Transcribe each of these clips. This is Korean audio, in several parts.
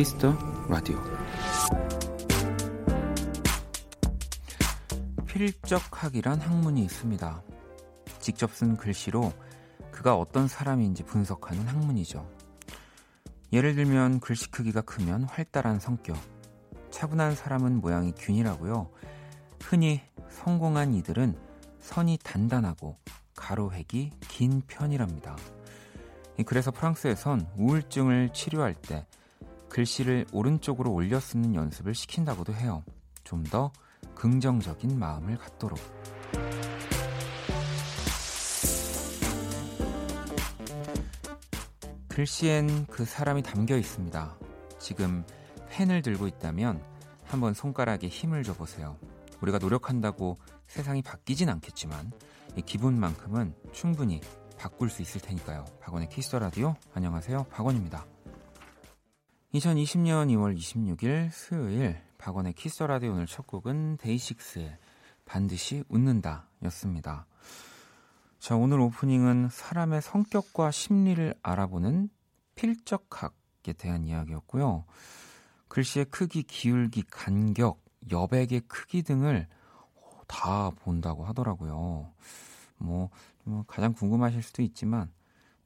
키스터 라디오 필적학이란 학문이 있습니다. 직접 쓴 글씨로 그가 어떤 사람인지 분석하는 학문이죠. 예를 들면 글씨 크기가 크면 활달한 성격, 차분한 사람은 모양이 균일하고요. 흔히 성공한 이들은 선이 단단하고 가로획이 긴 편이랍니다. 그래서 프랑스에선 우울증을 치료할 때 글씨를 오른쪽으로 올려 쓰는 연습을 시킨다고도 해요. 좀 더 긍정적인 마음을 갖도록. 글씨엔 그 사람이 담겨 있습니다. 지금 펜을 들고 있다면 한번 손가락에 힘을 줘보세요. 우리가 노력한다고 세상이 바뀌진 않겠지만 이 기분만큼은 충분히 바꿀 수 있을 테니까요. 박원의 키스 라디오 안녕하세요. 박원입니다. 2020년 2월 26일 수요일 박원의 키스 라디오 오늘 첫 곡은 데이식스의 반드시 웃는다 였습니다. 자, 오늘 오프닝은 사람의 성격과 심리를 알아보는 필적학에 대한 이야기였고요. 글씨의 크기, 기울기, 간격, 여백의 크기 등을 다 본다고 하더라고요. 뭐, 뭐 가장 궁금하실 수도 있지만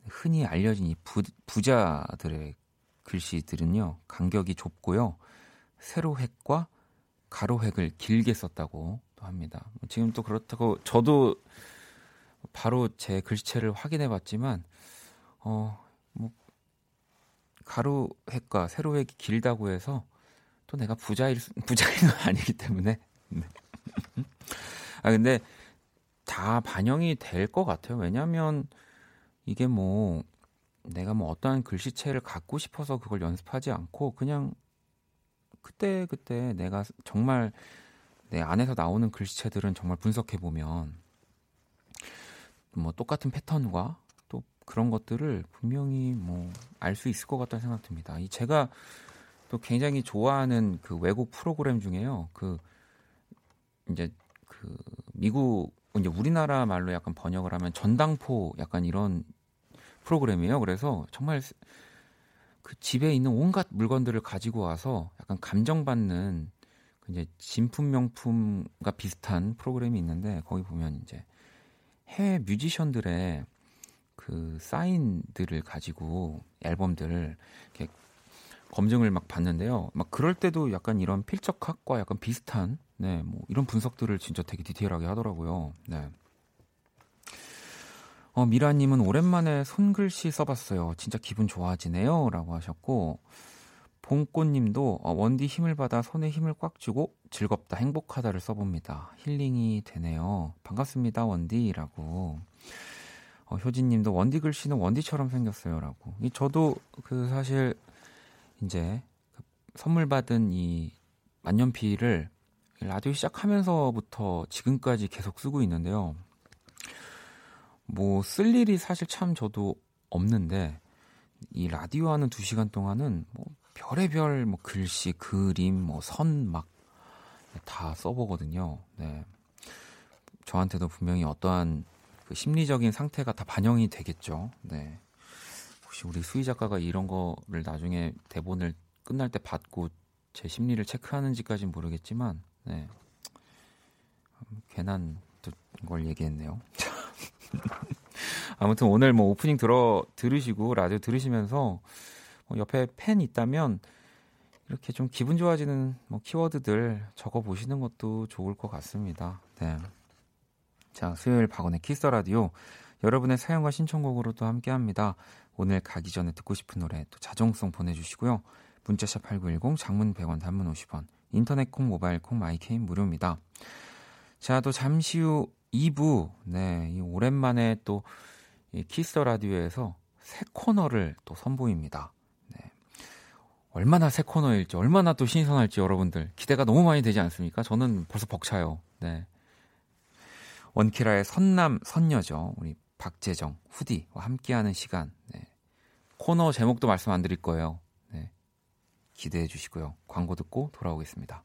흔히 알려진 이 부, 부자들의 글씨들은요 간격이 좁고요 세로획과 가로획을 길게 썼다고 또 합니다. 뭐 지금 또 그렇다고 저도 바로 제 글씨체를 확인해 봤지만 어 뭐 가로획과 세로획이 길다고 해서 또 내가 부자일 부자인 건 아니기 때문에 네. 아 근데 다 반영이 될 것 같아요. 왜냐하면 이게 뭐 내가 뭐 어떠한 글씨체를 갖고 싶어서 그걸 연습하지 않고 그냥 그때 그때 내가 정말 내 안에서 나오는 글씨체들은 정말 분석해 보면 뭐 똑같은 패턴과 또 그런 것들을 분명히 뭐 알 수 있을 것 같다는 생각 듭니다. 이 제가 또 굉장히 좋아하는 그 외국 프로그램 중에요. 그 이제 그 미국 이제 우리나라 말로 약간 번역을 하면 전당포 약간 이런 프로그램이에요. 그래서 정말 그 집에 있는 온갖 물건들을 가지고 와서 약간 감정받는 그 이제 진품 명품과 비슷한 프로그램이 있는데 거기 보면 이제 해외 뮤지션들의 그 사인들을 가지고 앨범들을 이렇게 검증을 막 봤는데요. 막 그럴 때도 약간 이런 필적학과 약간 비슷한 네, 뭐 이런 분석들을 진짜 되게 디테일하게 하더라고요. 네. 어, 미라님은 오랜만에 손글씨 써봤어요. 진짜 기분 좋아지네요. 라고 하셨고, 봉꽃님도 어, 원디 힘을 받아 손에 힘을 꽉 주고 즐겁다, 행복하다를 써봅니다. 힐링이 되네요. 반갑습니다, 원디 라고. 어, 효진님도 원디 글씨는 원디처럼 생겼어요 라고. 이 저도 그 사실 이제 그 선물 받은 이 만년필을 라디오 시작하면서부터 지금까지 계속 쓰고 있는데요. 뭐 쓸 일이 사실 참 저도 없는데 이 라디오 하는 두 시간 동안은 뭐 별의별 뭐 글씨, 그림, 뭐 선 막 다 써보거든요. 네. 저한테도 분명히 어떠한 그 심리적인 상태가 다 반영이 되겠죠. 네. 혹시 우리 수희 작가가 이런 거를 나중에 대본을 끝날 때 받고 제 심리를 체크하는지까지는 모르겠지만, 네. 괜한 걸 얘기했네요. 아무튼 오늘 뭐 오프닝 들어 들으시고 라디오 들으시면서 뭐 옆에 펜 있다면 이렇게 좀 기분 좋아지는 뭐 키워드들 적어 보시는 것도 좋을 것 같습니다. 네. 자, 수요일 박원의 키스 라디오 여러분의 사연과 신청곡으로도 함께 합니다. 오늘 가기 전에 듣고 싶은 노래 또 자정송 보내주시고요. 문자샵 8910 장문 100원 단문 50원 인터넷 콩 모바일 콩 my K는 무료입니다. 자, 또 잠시 후 2부, 네, 이 오랜만에 또 이 키스 라디오에서 새 코너를 또 선보입니다. 네. 얼마나 새 코너일지, 얼마나 또 신선할지 여러분들 기대가 너무 많이 되지 않습니까? 저는 벌써 벅차요. 네. 원키라의 선남, 선녀죠. 우리 박재정, 후디와 함께하는 시간. 네. 코너 제목도 말씀 안 드릴 거예요. 네. 기대해 주시고요. 광고 듣고 돌아오겠습니다.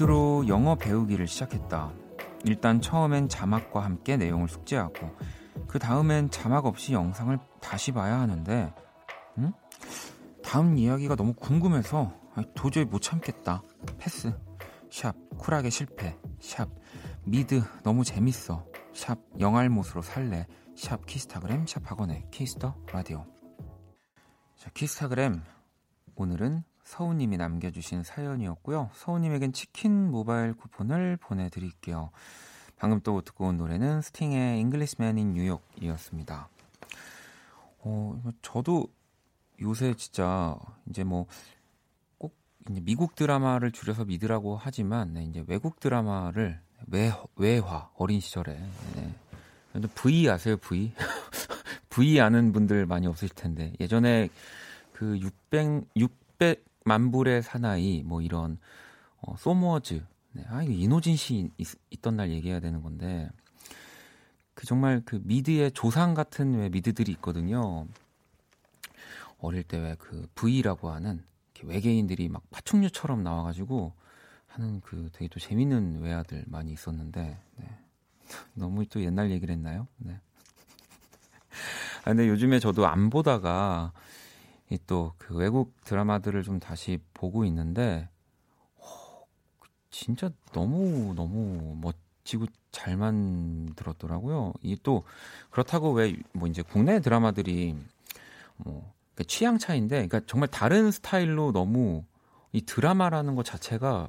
미드로 영어 배우기를 시작했다. 일단 처음엔 자막과 함께 내용을 숙지하고 그 다음엔 자막 없이 영상을 다시 봐야 하는데 응? 다음 이야기가 너무 궁금해서 도저히 못 참겠다. 패스. 샵 쿨하게 실패. 샵 미드 너무 재밌어. 샵 영알못으로 살래. 샵 키스타그램 샵 박원의 Kiss the Radio. 자 키스타그램 오늘은 서우님이 남겨주신 사연이었고요. 서우님에겐 치킨 모바일 쿠폰을 보내드릴게요. 방금 또 듣고 온 노래는 스팅의 Englishman in New York이었습니다. 어, 저도 요새 진짜 이제 뭐 꼭 미국 드라마를 줄여서 미드라고 하지만 네, 이제 외국 드라마를 외, 외화 어린 시절에 네. V 아세요 V? V 아는 분들 많이 없으실 텐데 예전에 그 600, 600 만불의 사나이 뭐 이런 어, 소머즈 네, 아 이거 이노진 씨 있, 있던 날 얘기해야 되는 건데 그 정말 그 미드의 조상 같은 왜 미드들이 있거든요. 어릴 때 왜 그 V라고 하는 외계인들이 막 파충류처럼 나와가지고 하는 그 되게 또 재밌는 외아들 많이 있었는데 네. 너무 또 옛날 얘기를 했나요? 네. 아, 근데 요즘에 저도 안 보다가 또 그 외국 드라마들을 좀 다시 보고 있는데 어, 진짜 너무 너무 멋지고 잘 만들었더라고요. 이 또 그렇다고 왜 뭐 이제 국내 드라마들이 뭐 취향 차인데 그러니까 정말 다른 스타일로 너무 이 드라마라는 것 자체가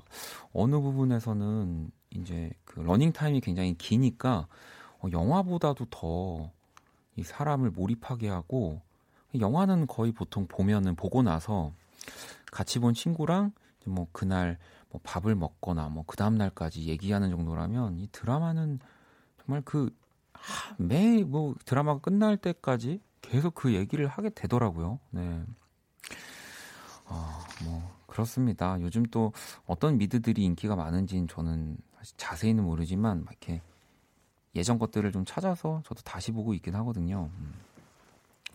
어느 부분에서는 이제 그 러닝 타임이 굉장히 기니까 어, 영화보다도 더 이 사람을 몰입하게 하고 영화는 거의 보통 보면은 보고 나서 같이 본 친구랑 뭐 그날 뭐 밥을 먹거나 뭐 그 다음 날까지 얘기하는 정도라면 이 드라마는 정말 그매뭐 드라마가 끝날 때까지 계속 그 얘기를 하게 되더라고요. 네. 아, 뭐 그렇습니다. 요즘 또 어떤 미드들이 인기가 많은지는 저는 자세히는 모르지만 이렇게 예전 것들을 좀 찾아서 저도 다시 보고 있긴 하거든요. 음.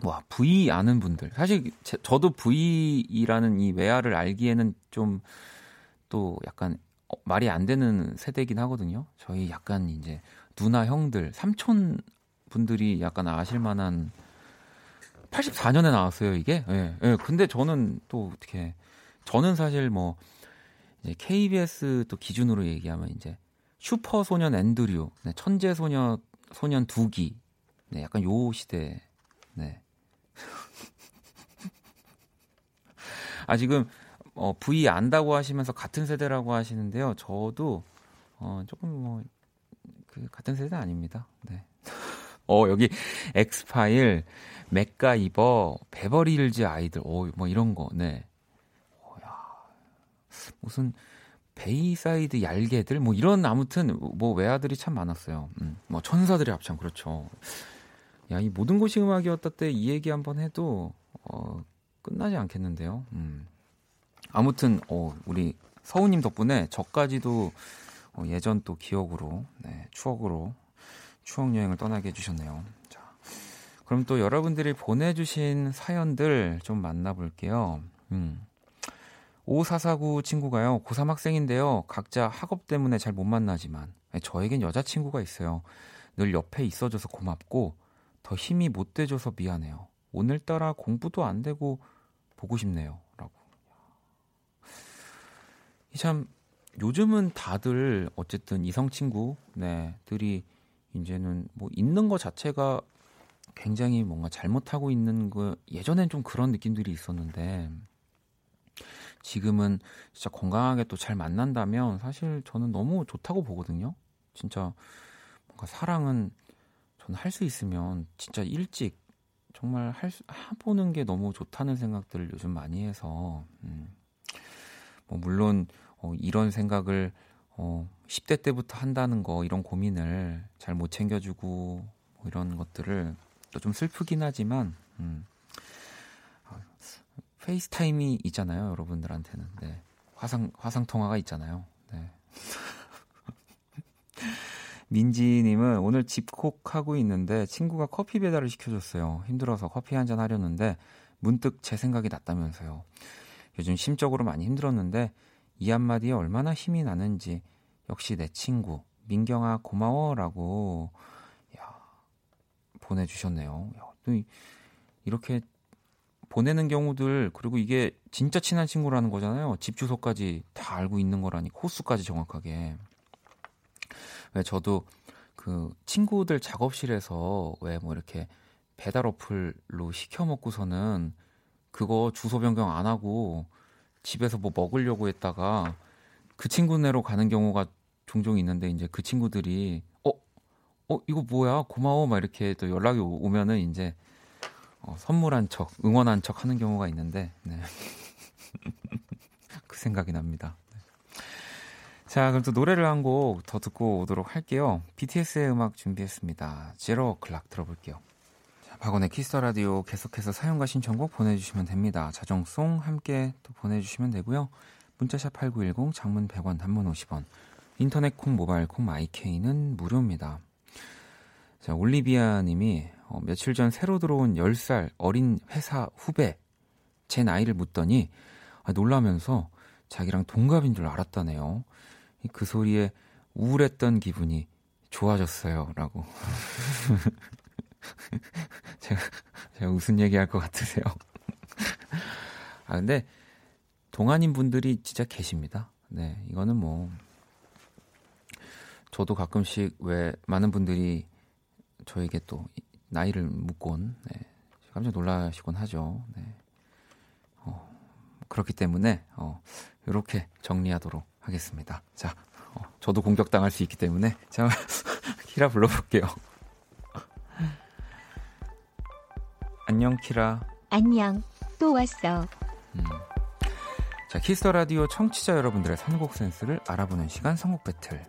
와 V 아는 분들 사실 제, 저도 V라는 이 외화를 알기에는 좀 또 약간 어, 말이 안 되는 세대긴 하거든요. 저희 약간 이제 누나 형들 삼촌 분들이 약간 아실 만한 84년에 나왔어요 이게. 예. 네, 네, 근데 저는 또 어떻게 저는 사실 뭐 이제 KBS 또 기준으로 얘기하면 이제 슈퍼 소년 앤드류, 네, 천재 소녀 소년 두기, 네, 약간 요 시대. 네. 아 지금 어, V 안다고 하시면서 같은 세대라고 하시는데요. 저도 어, 조금 뭐 그 같은 세대 아닙니다. 네. 어 여기 엑스파일, 맥가이버, 베버리힐즈 아이들, 어 뭐 이런 거, 네. 어, 야 무슨 베이사이드 얄개들 뭐 이런 아무튼 뭐 아이들이 참 많았어요. 음, 뭐 천사들의 합창 그렇죠. 야, 이 모든 곳이 음악이었다 때 이 얘기 한번 해도 어, 끝나지 않겠는데요. 음. 아무튼 어, 우리 서우님 덕분에 저까지도 어, 예전 또 기억으로 네, 추억으로 추억 여행을 떠나게 해주셨네요. 자, 그럼 또 여러분들이 보내주신 사연들 좀 만나볼게요. 음. 5449 친구가요. 고3 학생인데요. 각자 학업 때문에 잘 못 만나지만 저에겐 여자친구가 있어요. 늘 옆에 있어줘서 고맙고 더 힘이 못 돼줘서 미안해요. 오늘따라 공부도 안 되고 보고 싶네요. 라고. 참, 요즘은 다들 어쨌든 이성 친구, 네, 들이 이제는 뭐 있는 것 자체가 굉장히 뭔가 잘못하고 있는 거, 예전엔 좀 그런 느낌들이 있었는데, 지금은 진짜 건강하게 또 잘 만난다면 사실 저는 너무 좋다고 보거든요. 진짜 뭔가 사랑은 저는 할 수 있으면 진짜 일찍 정말 할 수, 해보는 게 너무 좋다는 생각들을 요즘 많이 해서, 음, 뭐, 물론, 어, 이런 생각을, 어, 10대 때부터 한다는 거 이런 고민을 잘 못 챙겨주고 뭐 이런 것들을 또 좀 슬프긴 하지만 음. 아, 페이스타임이 있잖아요 여러분들한테는 네. 화상 화상 통화가 있잖아요. 네. 민지님은 오늘 집콕하고 있는데 친구가 커피 배달을 시켜줬어요. 힘들어서 커피 한 잔 하려는데 문득 제 생각이 났다면서요. 요즘 심적으로 많이 힘들었는데 이 한마디에 얼마나 힘이 나는지 역시 내 친구 민경아 고마워라고 야, 보내주셨네요. 야, 또 이렇게 보내는 경우들 그리고 이게 진짜 친한 친구라는 거잖아요. 집 주소까지 다 알고 있는 거라니 코스까지 정확하게. 왜 저도 그 친구들 작업실에서 왜 뭐 이렇게 배달 어플로 시켜 먹고서는 그거 주소 변경 안 하고 집에서 뭐 먹으려고 했다가 그 친구네로 가는 경우가 종종 있는데 이제 그 친구들이 어, 어 이거 뭐야 고마워 막 이렇게 또 연락이 오면은 이제 어, 선물한 척 응원한 척 하는 경우가 있는데 네. 그 생각이 납니다. 네. 자 그럼 또 노래를 한 곡 더 듣고 오도록 할게요. BTS의 음악 준비했습니다. Zero O'Clock 들어볼게요. 박원의 Kiss the Radio 계속해서 사연과 신청곡 보내주시면 됩니다. 자정송 함께 또 보내주시면 되고요. 문자샵 8910 장문 100원 단문 50원 인터넷 콩 모바일 콩 my K는 무료입니다. 자 올리비아 님이 어, 며칠 전 새로 들어온 10살 어린 회사 후배 제 나이를 묻더니 아, 놀라면서 자기랑 동갑인 줄 알았다네요. 그 소리에 우울했던 기분이 좋아졌어요. 라고. 제가, 제가 무슨 얘기 할 것 같으세요? 아, 근데 동안인 분들이 진짜 계십니다. 네, 이거는 뭐 저도 가끔씩 왜 많은 분들이 저에게 또 나이를 묻곤 네, 깜짝 놀라시곤 하죠. 네. 어, 그렇기 때문에 어, 이렇게 정리하도록 하겠습니다. 자, 어, 저도 공격당할 수 있기 때문에 제가 키라 불러볼게요. 안녕 키라. 안녕. 또 왔어. 음. 자, Kiss the Radio 청취자 여러분들의 선곡 센스를 알아보는 시간 선곡 배틀.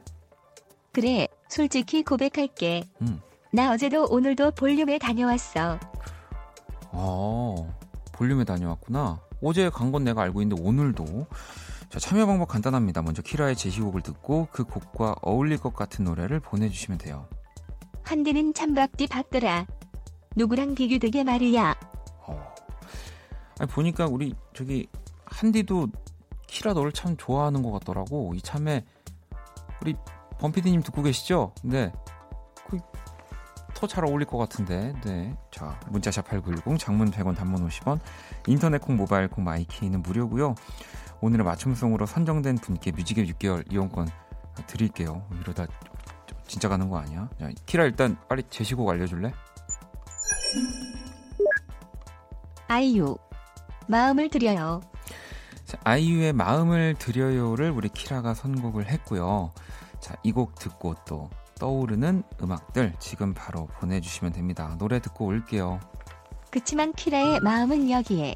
그래, 솔직히 고백할게. 음. 나 어제도 오늘도 볼륨에 다녀왔어. 어, 볼륨에 다녀왔구나. 어제 간 건 내가 알고 있는데 오늘도. 자, 참여 방법 간단합니다. 먼저 키라의 제시곡을 듣고 그 곡과 어울릴 것 같은 노래를 보내주시면 돼요. 한디는 참 밝디 밝더라. 누구랑 비교되게 말이야. 어. 아니, 보니까 우리 저기 한디도 키라 너를 참 좋아하는 것 같더라고. 이참에 우리 범피디님 듣고 계시죠? 네. 그 더 잘 어울릴 것 같은데. 네. 자, 문자샵 8910 장문 100원 단문 50원 인터넷 콩 모바일 콩 my K는 무료고요. 오늘의 맞춤송으로 선정된 분께 뮤직앱 6개월 이용권 드릴게요. 이러다 진짜 가는 거 아니야? 자, 키라 일단 빨리 제시곡 알려줄래? 아이유 마음을 드려요. 자, 아이유의 마음을 드려요를 우리 키라가 선곡을 했고요. 자, 이 곡 듣고 또 떠오르는 음악들 지금 바로 보내주시면 됩니다. 노래 듣고 올게요. 그치만 키라의 마음은 여기에.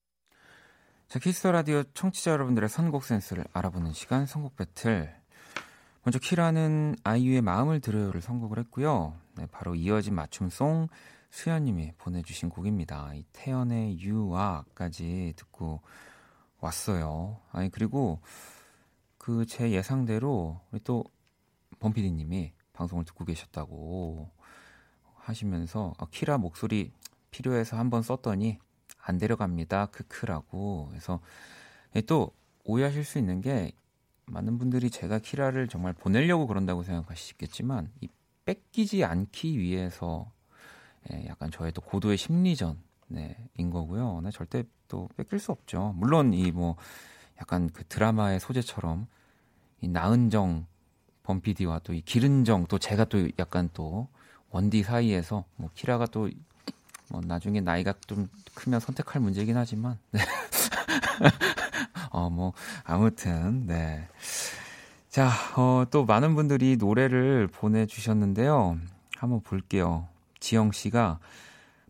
자, Kiss the Radio 청취자 여러분들의 선곡 센스를 알아보는 시간 선곡 배틀. 먼저 키라는 아이유의 마음을 드려요를 선곡을 했고요. 네, 바로 이어진 맞춤송 수현님이 보내주신 곡입니다. 이 태연의 U R까지 듣고 왔어요. 아니 그리고 그 제 예상대로 우리 또 범피디님이 방송을 듣고 계셨다고 하시면서 아, 키라 목소리 필요해서 한번 썼더니 안 데려갑니다. 크크라고. 그래서 또 오해하실 수 있는 게 많은 분들이 제가 키라를 정말 보내려고 그런다고 생각하시겠지만 이 뺏기지 않기 위해서 예, 약간 저의 또 고도의 심리전 네, 인 거고요. 네, 절대 또 뺏길 수 없죠. 물론 이 뭐 약간 그 드라마의 소재처럼 이 나은정 범피디와 또 이 기른정 또 제가 또 약간 또 원디 사이에서 뭐 키라가 또 뭐 나중에 나이가 좀 크면 선택할 문제긴 하지만 네. 어뭐 아무튼 네. 자, 어, 또 많은 분들이 노래를 보내주셨는데요. 한번 볼게요. 지영 씨가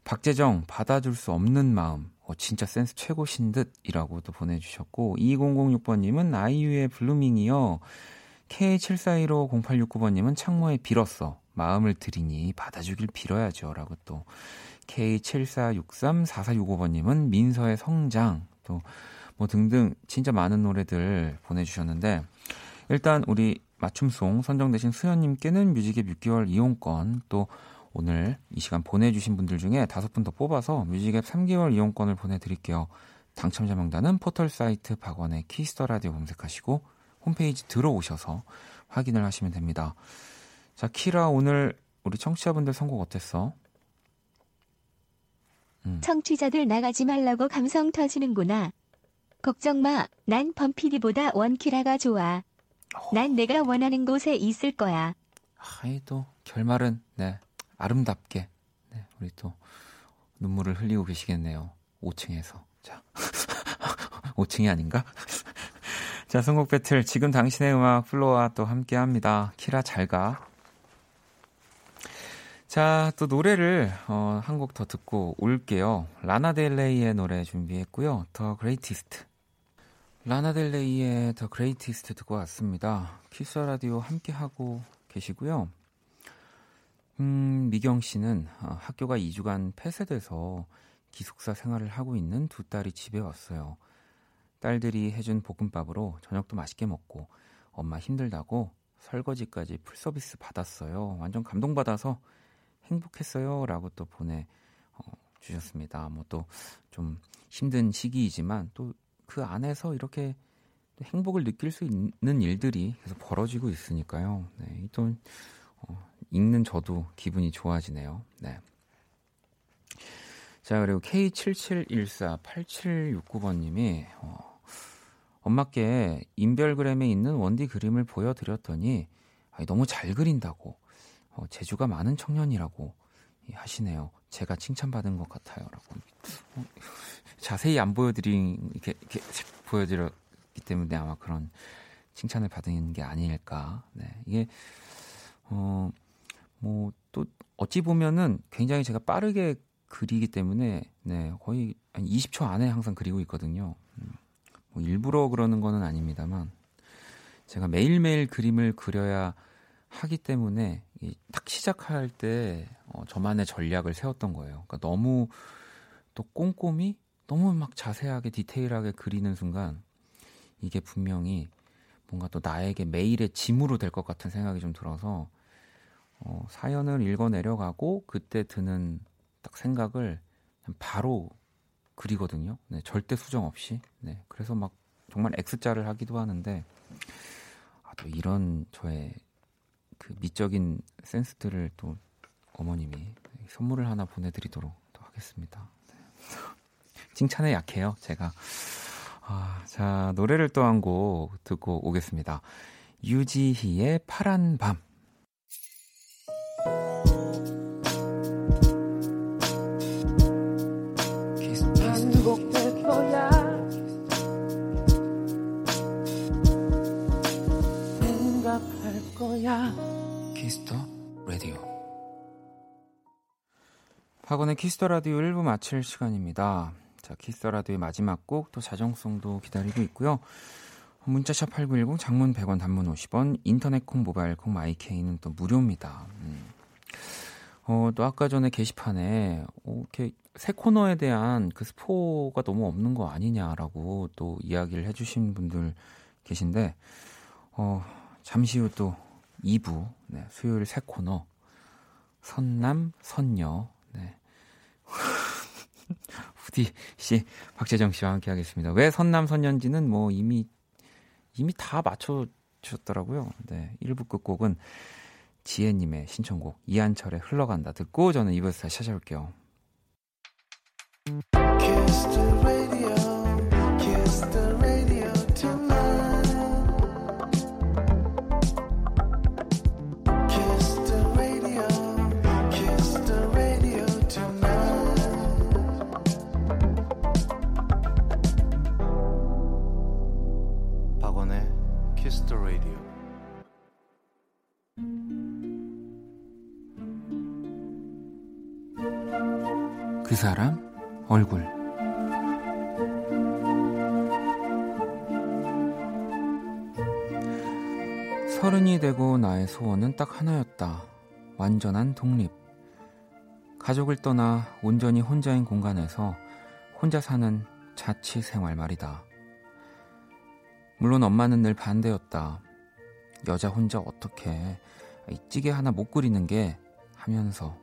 박재정 받아줄 수 없는 마음. 어, 진짜 센스 최고신 듯이라고 도 보내주셨고 2006번님은 아이유의 블루밍이요. K74150869번님은 창모의 빌었어. 마음을 드리니 받아주길 빌어야죠. 라고 또 K74634465번님은 민서의 성장 또 뭐 등등 진짜 많은 노래들 보내주셨는데 일단 우리 맞춤송 선정되신 수현님께는 뮤직앱 6개월 이용권 또 오늘 이 시간 보내주신 분들 중에 다섯 분 더 뽑아서 뮤직앱 3개월 이용권을 보내드릴게요. 당첨자 명단은 포털 사이트 박원의 Kiss the Radio 검색하시고 홈페이지 들어오셔서 확인을 하시면 됩니다. 자, 키라 오늘 우리 청취자분들 선곡 어땠어? 음. 청취자들 나가지 말라고 감성 터지는구나. 걱정 마. 난 범피디보다 원키라가 좋아. 어. 난 내가 원하는 곳에 있을 거야. 아이도 결말은 네 아름답게 네, 우리 또 눈물을 흘리고 계시겠네요. 5층에서. 자. 5층이 아닌가? 자, 선곡 배틀 지금 당신의 음악 플로와 또 함께 합니다. 키라 잘 가. 자, 또 노래를 어, 한 곡 더 듣고 올게요. 라나델레이의 노래 준비했고요. The Greatest. 라나델레이의 The Greatest 듣고 왔습니다. 키스 라디오 함께 하고 계시고요. 음, 미경 씨는 어, 학교가 2주간 폐쇄돼서 기숙사 생활을 하고 있는 두 딸이 집에 왔어요. 딸들이 해준 볶음밥으로 저녁도 맛있게 먹고 엄마 힘들다고 설거지까지 풀 서비스 받았어요. 완전 감동받아서 행복했어요. 라고 또 보내 어, 주셨습니다. 뭐 또 좀 힘든 시기이지만 또 그 안에서 이렇게 행복을 느낄 수 있는 일들이 계속 벌어지고 있으니까요. 네, 또 어, 읽는 저도 기분이 좋아지네요. 네. 자, 그리고 K77148769번님이, 어, 엄마께 인별그램에 있는 원디 그림을 보여드렸더니, 아니, 너무 잘 그린다고, 어, 재주가 많은 청년이라고 하시네요. 제가 칭찬받은 것 같아요. 라고. 어, 자세히 안 보여드린, 이렇게, 이렇게 보여드렸기 때문에 아마 그런 칭찬을 받은 게 아닐까. 네. 이게, 어, 뭐 또 어찌 보면은 굉장히 제가 빠르게 그리기 때문에 네 거의 한 20초 안에 항상 그리고 있거든요. 음, 뭐 일부러 그러는 거는 아닙니다만 제가 매일매일 그림을 그려야 하기 때문에 딱 시작할 때 어, 저만의 전략을 세웠던 거예요. 그러니까 너무 또 꼼꼼히 너무 막 자세하게 디테일하게 그리는 순간 이게 분명히 뭔가 또 나에게 매일의 짐으로 될 것 같은 생각이 좀 들어서 어, 사연을 읽어 내려가고 그때 드는 딱 생각을 바로 그리거든요. 네, 절대 수정 없이. 네, 그래서 막 정말 X자를 하기도 하는데 아, 또 이런 저의 그 미적인 센스들을 또 어머님이 선물을 하나 보내드리도록 또 하겠습니다. 네. 칭찬에 약해요, 제가. 아, 자, 노래를 또 한 곡 듣고 오겠습니다. 유지희의 파란 밤. 거야. 박원의 Kiss the Radio 1부 마칠 시간입니다. 자, Kiss the Radio의 마지막 곡, 또 자정송도 기다리고 있고요. 문자샵 8910, 장문 100원, 단문 50원, 인터넷 콩, 모바일 콩, my K는 또 무료입니다. 음. 어, 또 아까 전에 게시판에, 어, 이렇게 새 코너에 대한 그 스포가 너무 없는 거 아니냐라고 또 이야기를 해주신 분들 계신데, 어, 잠시 후 또 2부, 네, 수요일 새 코너, 선남, 선녀, 네. 후디 씨, 박재정 씨와 함께 하겠습니다. 왜 선남, 선녀인지는 뭐 이미, 이미 다 맞춰 주셨더라고요. 네, 1부 끝곡은 지혜 님의 신청곡, 이한철의 흘러간다 듣고 저는 2부에서 다시 찾아올게요. 그 사람 얼굴 서른이 되고 나의 소원은 딱 하나였다. 완전한 독립. 가족을 떠나 온전히 혼자인 공간에서 혼자 사는 자취 생활 말이다. 물론 엄마는 늘 반대였다. 여자 혼자 어떻게 찌개 하나 못 끓이는 게 하면서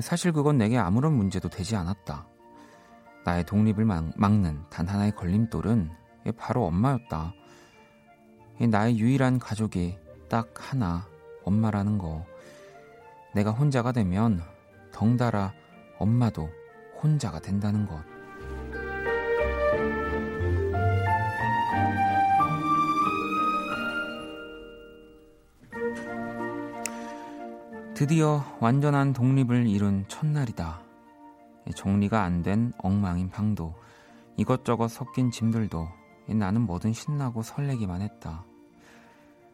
사실 그건 내게 아무런 문제도 되지 않았다. 나의 독립을 막, 막는 단 하나의 걸림돌은 바로 엄마였다. 나의 유일한 가족이 딱 하나, 엄마라는 거. 내가 혼자가 되면 덩달아 엄마도 혼자가 된다는 것. 드디어 완전한 독립을 이룬 첫날이다. 정리가 안 된 엉망인 방도 이것저것 섞인 짐들도 나는 뭐든 신나고 설레기만 했다.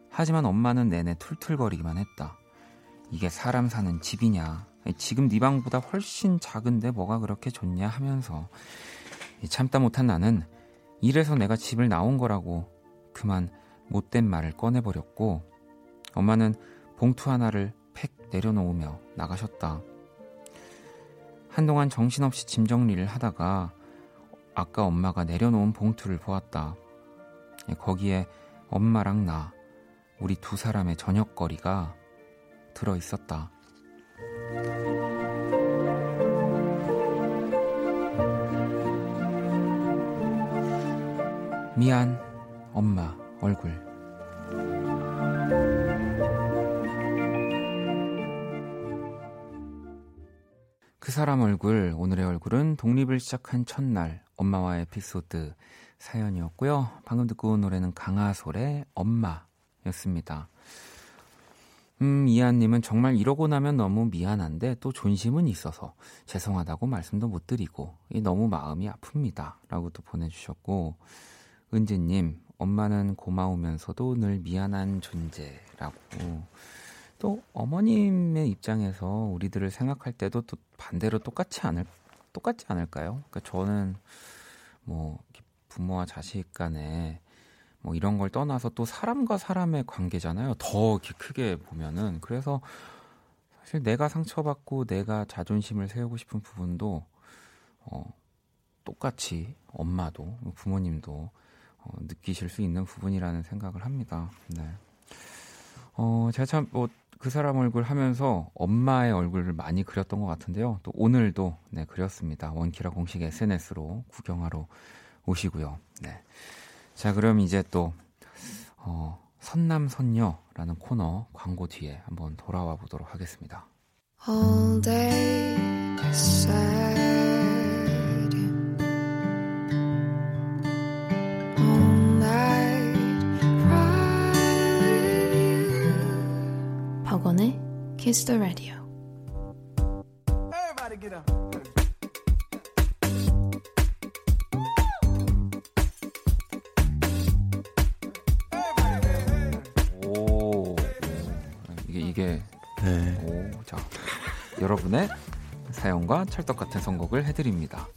하지만 엄마는 내내 툴툴거리기만 했다. 이게 사람 사는 집이냐? 지금 네 방보다 훨씬 작은데 뭐가 그렇게 좋냐 하면서 참다 못한 나는 이래서 내가 집을 나온 거라고 그만 못된 말을 꺼내버렸고 엄마는 봉투 하나를 팩 내려놓으며 나가셨다. 한동안 정신없이 짐 정리를 하다가 아까 엄마가 내려놓은 봉투를 보았다. 거기에 엄마랑 나, 우리 두 사람의 저녁거리가 들어 있었다. 미안, 엄마, 얼굴. 사람 얼굴, 오늘의 얼굴은 독립을 시작한 첫날, 엄마와의 에피소드 사연이었고요. 방금 듣고 온 노래는 강하솔의 엄마였습니다. 음, 이한님은 정말 이러고 나면 너무 미안한데 또 존심은 있어서 죄송하다고 말씀도 못 드리고 너무 마음이 아픕니다. 라고 또 보내주셨고, 은지님, 엄마는 고마우면서도 늘 미안한 존재라고. 또 어머님의 입장에서 우리들을 생각할 때도 또 반대로 똑같지 않을 똑같지 않을까요? 그러니까 저는 뭐 부모와 자식 간에 뭐 이런 걸 떠나서 또 사람과 사람의 관계잖아요. 더 크게 보면은 그래서 사실 내가 상처받고 내가 자존심을 세우고 싶은 부분도 어 똑같이 엄마도 부모님도 어, 느끼실 수 있는 부분이라는 생각을 합니다. 네. 어, 제가 참뭐 그 사람 얼굴 하면서 엄마의 얼굴을 많이 그렸던 것 같은데요. 또 오늘도 네, 그렸습니다. 원키라 공식 SNS로 구경하러 오시고요. 네. 자, 그럼 이제 또 어, 선남선녀라는 코너 광고 뒤에 한번 돌아와 보도록 하겠습니다. All day. Kiss the Radio. Everybody get up. 이게 네. 오, 자 여러분의 사연과 찰떡 같은 선곡을 해드립니다.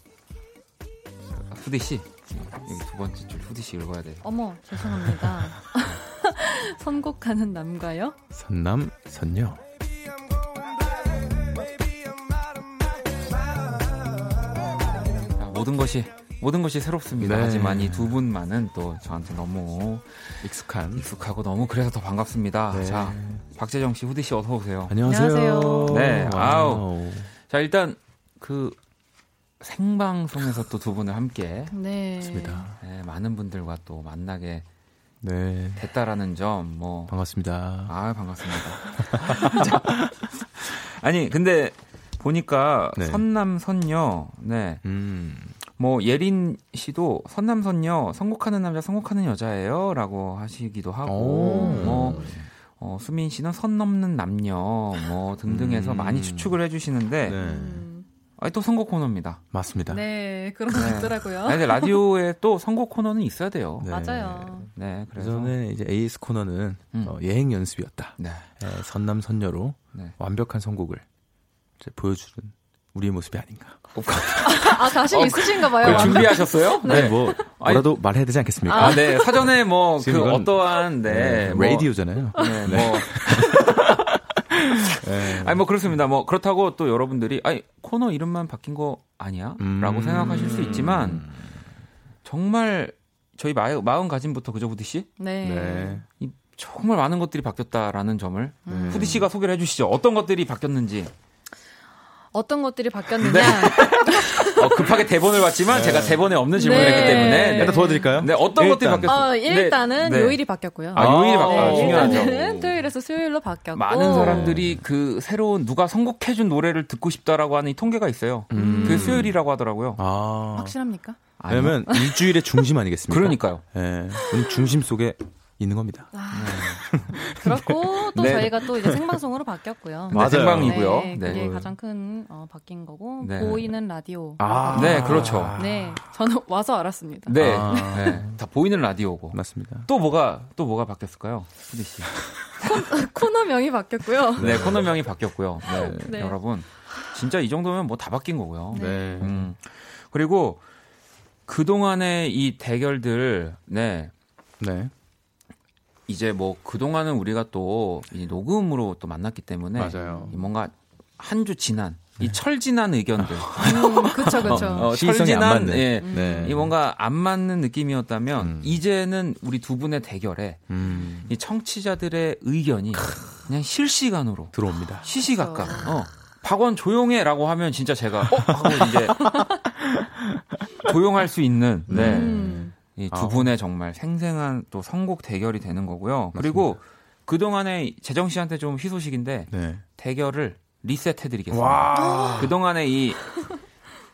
후디 씨 여기 두 번째 줄 후디 씨 읽어야 돼. 어머 죄송합니다. 선곡하는 남가요? 선남 선녀. 모든 것이 모든 것이 새롭습니다. 네. 하지만 이 두 분만은 또 저한테 너무 익숙한, 익숙하고 너무 그래서 더 반갑습니다. 네. 자, 박재정 씨, 후디 씨 어서 오세요. 안녕하세요. 네, 아우. 자, 일단 그 생방송에서 또 두 분을 함께 네. 네, 많은 분들과 또 만나게 네. 됐다라는 점, 뭐 반갑습니다. 아, 반갑습니다. 자, 아니, 근데 보니까 네. 선남 선녀, 네. 음. 뭐 예린 씨도 선남 선녀 선곡하는 남자 선곡하는 여자예요라고 하시기도 하고 뭐 어, 수민 씨는 선 넘는 남녀 뭐 등등해서 음. 많이 추측을 해 주시는데 네. 아니, 또 선곡 코너입니다. 맞습니다. 네, 그런 거 네. 있더라고요. 아니, 근데 라디오에 또 선곡 코너는 있어야 돼요. 네. 맞아요. 네, 그래서 저는 이제 AS 코너는 음. 어, 예행 연습이었다. 네. 네 선남 선녀로 네. 완벽한 선곡을 보여주는 우리의 모습이 아닌가. 아, 자신 있으신가 봐요. 준비하셨어요? 네, 뭐 뭐라도 말해야 되지 않겠습니까? 아, 네. 사전에 뭐, 그 어떠한, 네. 네, 뭐, 라디오잖아요. 네, 뭐. 아니, 뭐, 그렇습니다. 뭐, 그렇다고 또 여러분들이, 아니, 코너 이름만 바뀐 거 아니야? 음. 라고 생각하실 수 있지만, 정말, 저희 마, 마음 가짐부터 그저 후디 씨? 네. 네. 이 정말 많은 것들이 바뀌었다라는 점을 음. 후디 씨가 소개를 해주시죠. 어떤 것들이 바뀌었는지. 어떤 것들이 바뀌었느냐. 네. 어, 급하게 대본을 봤지만 제가 대본에 없는 질문을 네. 했기 때문에. 일단 도와드릴까요? 네, 어떤 것들이. 바뀌었어요? 어, 일단은 네, 네. 요일이 바뀌었고요. 아, 요일이 바뀌- 아, 네, 중요하죠. 일단은 토요일에서 수요일로 바뀌었고. 많은 사람들이 그 새로운 누가 선곡해준 노래를 듣고 싶다라고 하는 이 통계가 있어요. 음. 그게 수요일이라고 하더라고요. 아. 확실합니까? 왜냐면 일주일의 중심 아니겠습니까? 그러니까요. 예. 우리 중심 속에 있는 겁니다. 그렇고 또 네. 저희가 또 이제 생방송으로 바뀌었고요. 네, 맞아요. 생방이고요. 네, 네. 그게 가장 큰 어, 바뀐 거고 네. 보이는 라디오. 아. 네, 그렇죠. 네, 저는 와서 알았습니다. 네. 아. 네. 다 보이는 라디오고. 맞습니다. 또 뭐가 또 뭐가 바뀌었을까요? 후디 씨. 코너 명이 바뀌었고요. 네, 코너 명이 바뀌었고요. 네. 네. 여러분. 진짜 이 정도면 뭐 다 바뀐 거고요. 네. 음. 그리고 그 동안의 이 대결들 네. 네. 이제 뭐 그동안은 우리가 또이 녹음으로 또 만났기 때문에 맞아요. 이 뭔가 한 주 지난 이 철 지난 의견들 음, 그쵸, 그쵸. 어, 시선이 안 철지난 맞는. 예, 네. 이 뭔가 안 맞는 느낌이었다면 음. 이제는 우리 두 분의 대결에 음. 이 청취자들의 의견이 그냥 실시간으로 들어옵니다. 시시각각 어, 박원 조용해라고 하면 진짜 제가 어 하고 이제 조용할 수 있는 네. 음. 이 아. 두 분의 정말 생생한 또 선곡 대결이 되는 거고요. 그리고 그동안에 재정 씨한테 좀 희소식인데 네. 대결을 리셋해 드리겠습니다. 와. 그동안의 이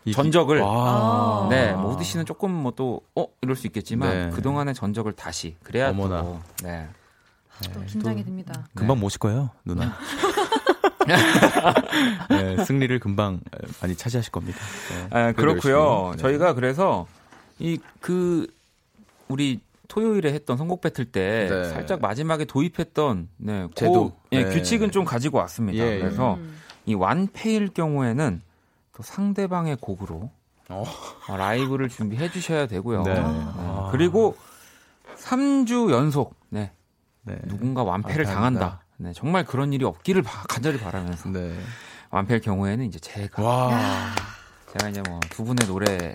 이- 전적을 와. 네, 뭐 우디 씨는 조금 뭐 또 어 이럴 수 있겠지만 네. 그동안의 전적을 다시 그래야 어머나. 또 네. 또 긴장이 됩니다. 금방 모실 거예요, 누나. 네, 승리를 금방 많이 차지하실 겁니다. 네, 아, 그렇고요. 네. 저희가 그래서 이 그 우리 토요일에 했던 선곡 배틀 때 네. 살짝 마지막에 도입했던 네, 그, 제도. 예, 네. 규칙은 좀 가지고 왔습니다. 예, 예. 그래서 음. 이 완패일 경우에는 또 상대방의 곡으로 어. 어, 라이브를 준비해 주셔야 되고요. 네. 네. 아. 그리고 3주 연속 네, 네. 누군가 완패를 완패한다. 당한다. 네, 정말 그런 일이 없기를 바- 간절히 바라면서 네. 완패일 경우에는 이제 제가 와. 제가 이제 뭐 두 분의 노래에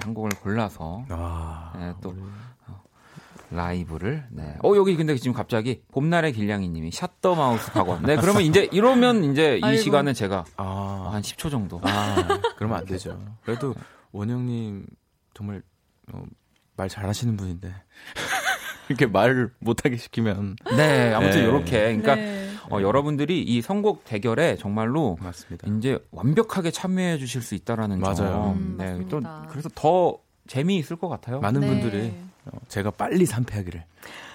한 곡을 골라서 와. 네, 또 어, 라이브를 네. 어 여기 근데 지금 갑자기 봄날의 길냥이님이 샷더 마우스 박원. 네 그러면 이제 이러면 이제 이 아이고. 시간은 제가 아. 한 10초 정도. 아, 그러면 안 되죠. 그래도 원영님 정말 어, 말 잘하시는 분인데 이렇게 말을 못하게 시키면 네 아무튼 네. 이렇게 그러니까 네. 어, 여러분들이 이 선곡 대결에 정말로 맞습니다. 이제 완벽하게 참여해 주실 수 있다라는 맞아요. 점. 음, 네, 또 맞습니다. 그래서 더 재미있을 것 같아요. 많은 네. 분들이 어, 제가 빨리 삼패하기를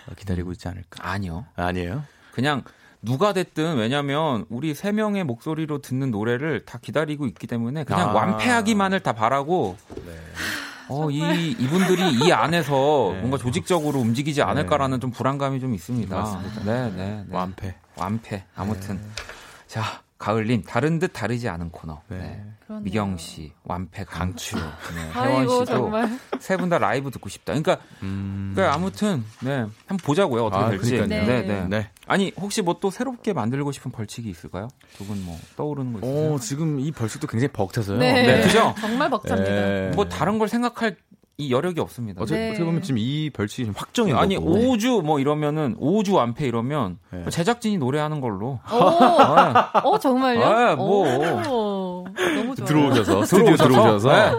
어, 기다리고 있지 않을까. 아니요. 아니에요? 그냥 누가 됐든 왜냐면 우리 세 명의 목소리로 듣는 노래를 다 기다리고 있기 때문에 그냥 아. 완패하기만을 다 바라고 어, 이 이분들이 이 안에서 네. 뭔가 조직적으로 움직이지 않을까라는 좀 불안감이 좀 있습니다. 맞습니다. 네, 네, 네. 완패. 완패. 아무튼 자 가을님 다른 듯 다르지 않은 코너. 네. 네. 미경 씨 완패 강추. 네. 혜원 씨도. 세 분 다 라이브 듣고 싶다. 그러니까, 음. 그러니까 아무튼 네 한번 보자고요 어떻게 아, 될지. 그러니까요. 네, 네. 네. 네. 아니 혹시 뭐 또 새롭게 만들고 싶은 벌칙이 있을까요? 두 분 뭐 떠오르는 거 있으세요? 어, 지금 이 벌칙도 굉장히 벅차서요. 네. 네, 그죠? 정말 벅찹니다. 네. 뭐 다른 걸 생각할 이 여력이 없습니다. 어떻게, 네. 어떻게 보면 지금 이 벌칙이 지금 확정인 아니 거고. 5주 뭐 이러면은 5주 완패 이러면 네. 뭐 제작진이 노래하는 걸로. 오, 아, 어 정말요? 아, 뭐. 오, 너무 좋아요. 들어오셔서 스튜디오 들어오셔서 네.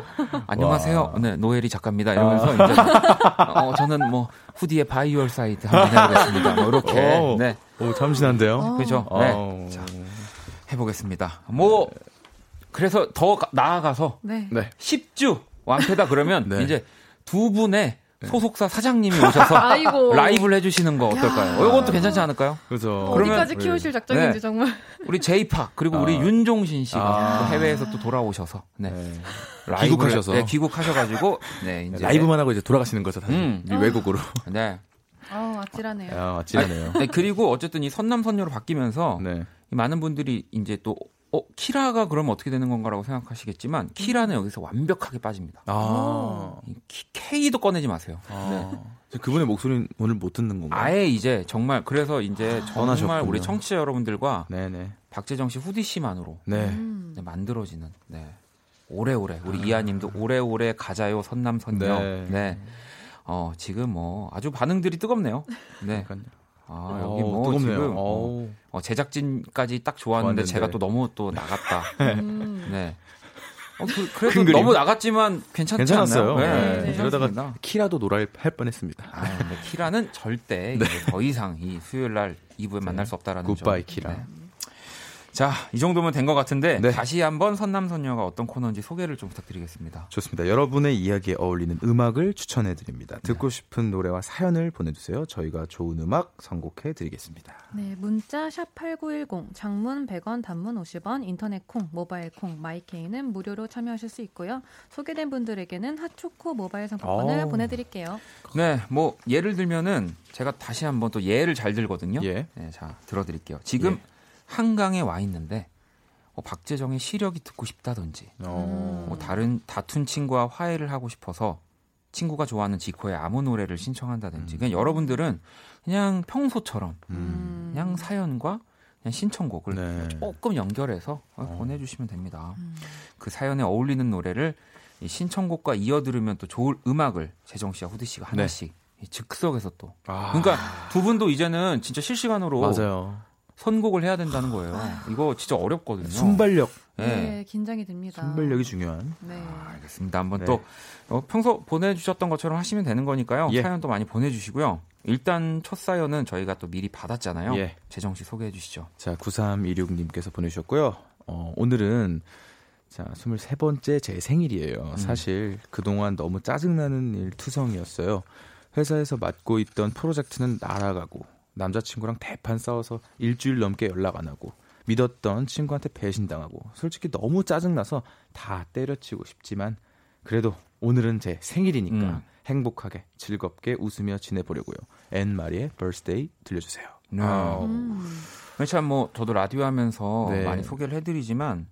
안녕하세요. 네, 노엘이 작가입니다. 이러면서 이제 어, 저는 뭐 후디의 By Your Side 한번 해보겠습니다. 뭐 이렇게 오. 네 오, 참신한데요. 어. 그죠? 네 어. 자. 해보겠습니다. 뭐 그래서 더 가- 나아가서 네. 네. 10주 완패다 그러면 네. 이제 두 분의 소속사 사장님이 오셔서 아이고. 라이브를 해주시는 거 어떨까요? 이것도 괜찮지 않을까요? 그래서 그러면 어디까지 키우실 작정인지 네. 정말. 우리 제이팍 그리고 우리 아. 윤종신 씨가 아. 또 해외에서 또 돌아오셔서 네. 네. 라이브를- 귀국하셔서. 네, 귀국하셔가지고 네 이제 라이브만 하고 이제 돌아가시는 거죠, 다시. 음. 이 외국으로. 네. 아, 아찔하네요. 아, 아찔하네요. 네, 그리고 어쨌든 이 선남 선녀로 바뀌면서 네. 이 많은 분들이 이제 또 어, 키라가 그러면 어떻게 되는 건가라고 생각하시겠지만 키라는 여기서 완벽하게 빠집니다. 아, K도 꺼내지 마세요. 아. 그분의 목소리는 오늘 못 듣는 건가요? 아예 이제 정말 그래서 이제 정말 떠나셨군요. 우리 청취자 여러분들과 네네. 박재정 씨 후디 씨만으로 네. 음. 네, 만들어지는 네. 오래오래 우리 이하님도 오래오래 가자요 선남 선녀 네. 네. 어 지금 뭐 아주 반응들이 뜨겁네요. 네. 그러니까요. 아 여기 어, 뭐 뜨겁네요. 지금 어, 어우. 어, 제작진까지 딱 좋았는데 좋았는데. 제가 또 너무 또 나갔다. 음. 네. 어, 그, 래도. 너무 나갔지만 괜찮지 괜찮았어요. 않나요? 네. 네. 이러다가 키라도 노랄 할 뻔했습니다. 아, 근데 키라는 절대 이제 더 이상 이 수요일 날 2부에 만날 수 없다라는 점. 네. 굿바이 키라. 네. 자, 이 정도면 된 것 같은데 네. 다시 한번 선남선녀가 어떤 코너인지 소개를 좀 부탁드리겠습니다. 좋습니다. 여러분의 이야기에 어울리는 음악을 추천해 드립니다. 듣고 싶은 노래와 사연을 보내주세요. 저희가 좋은 음악 선곡해 드리겠습니다. 네, 문자 샵 8910, 장문 100원, 단문 50원, 인터넷 콩, 모바일 콩, 마이케이는 무료로 참여하실 수 있고요. 소개된 분들에게는 핫초코 모바일 상품권을 오. 보내드릴게요. 네, 뭐 예를 들면은 제가 다시 한번 또 예를 잘 들거든요. 예. 네, 자 들어드릴게요. 지금 예. 한강에 와 있는데 어, 박재정의 시력이 듣고 싶다든지 어. 뭐 다른 다툰 친구와 화해를 하고 싶어서 친구가 좋아하는 지코의 아무 노래를 신청한다든지 그냥 여러분들은 그냥 평소처럼 음. 그냥 사연과 그냥 신청곡을 네. 조금 연결해서 어, 어. 보내주시면 됩니다. 음. 그 사연에 어울리는 노래를 이 신청곡과 이어 들으면 또 좋을 음악을 재정 씨와 후디 씨가 하나씩 이 즉석에서 또 네. 아, 그러니까 두 분도 이제는 진짜 실시간으로 맞아요. 선곡을 해야 된다는 거예요. 이거 진짜 어렵거든요. 순발력, 네. 네, 긴장이 됩니다. 순발력이 중요한. 네. 알겠습니다. 한번 네. 또 어, 평소 보내주셨던 것처럼 하시면 되는 거니까요. 예. 사연도 많이 보내주시고요. 일단 첫 사연은 저희가 또 미리 받았잖아요. 예. 재정 씨 소개해 주시죠. 자, 9326님께서 보내주셨고요. 어, 오늘은 자, 23번째 제 생일이에요. 사실 그동안 너무 짜증나는 일 투성이었어요. 회사에서 맡고 있던 프로젝트는 날아가고 남자친구랑 대판 싸워서 일주일 넘게 연락 안 하고 믿었던 친구한테 배신당하고 솔직히 너무 짜증나서 다 때려치고 싶지만 그래도 오늘은 제 생일이니까 음. 행복하게 즐겁게 웃으며 지내보려고요. 앤 마리의 birthday 들려주세요. 네. 아우. 음. 참뭐 저도 라디오 하면서 네. 많이 소개를 해드리지만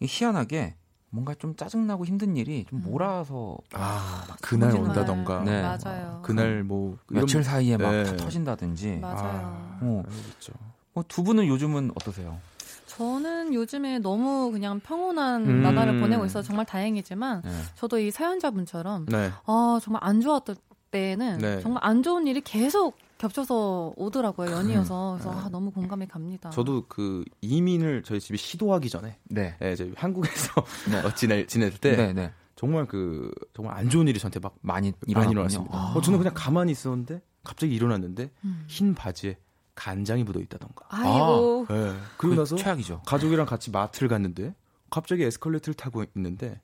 이 희한하게 뭔가 좀 짜증나고 힘든 일이 좀 몰아서 아, 그날. 온다던가. 네. 맞아요. 그날 뭐 이런 며칠 사이에 막 네. 다 터진다든지. 맞아요. 어, 그렇죠. 뭐두 분은 요즘은 어떠세요? 저는 요즘에 너무 그냥 평온한 음. 나날을 보내고 있어서 정말 다행이지만 네. 저도 이 사연자분처럼 네. 아 정말 안 좋았던 때에는 네. 정말 안 좋은 일이 계속 겹쳐서 오더라고요 연이어서 그래서 아, 너무 공감이 갑니다. 저도 그 이민을 저희 집이 시도하기 전에 네. 네, 저희 한국에서 네. 어, 지낼 지낼 때 네, 네. 정말 그 정말 안 좋은 일이 저한테 막 많이. 일어났습니다. 아. 어, 저는 그냥 가만히 있었는데 갑자기 일어났는데 음. 흰 바지에 간장이 묻어 있다던가. 아이고 네. 그리고 그 나서 최악이죠. 가족이랑 같이 마트를 갔는데 갑자기 에스컬레이터를 타고 있는데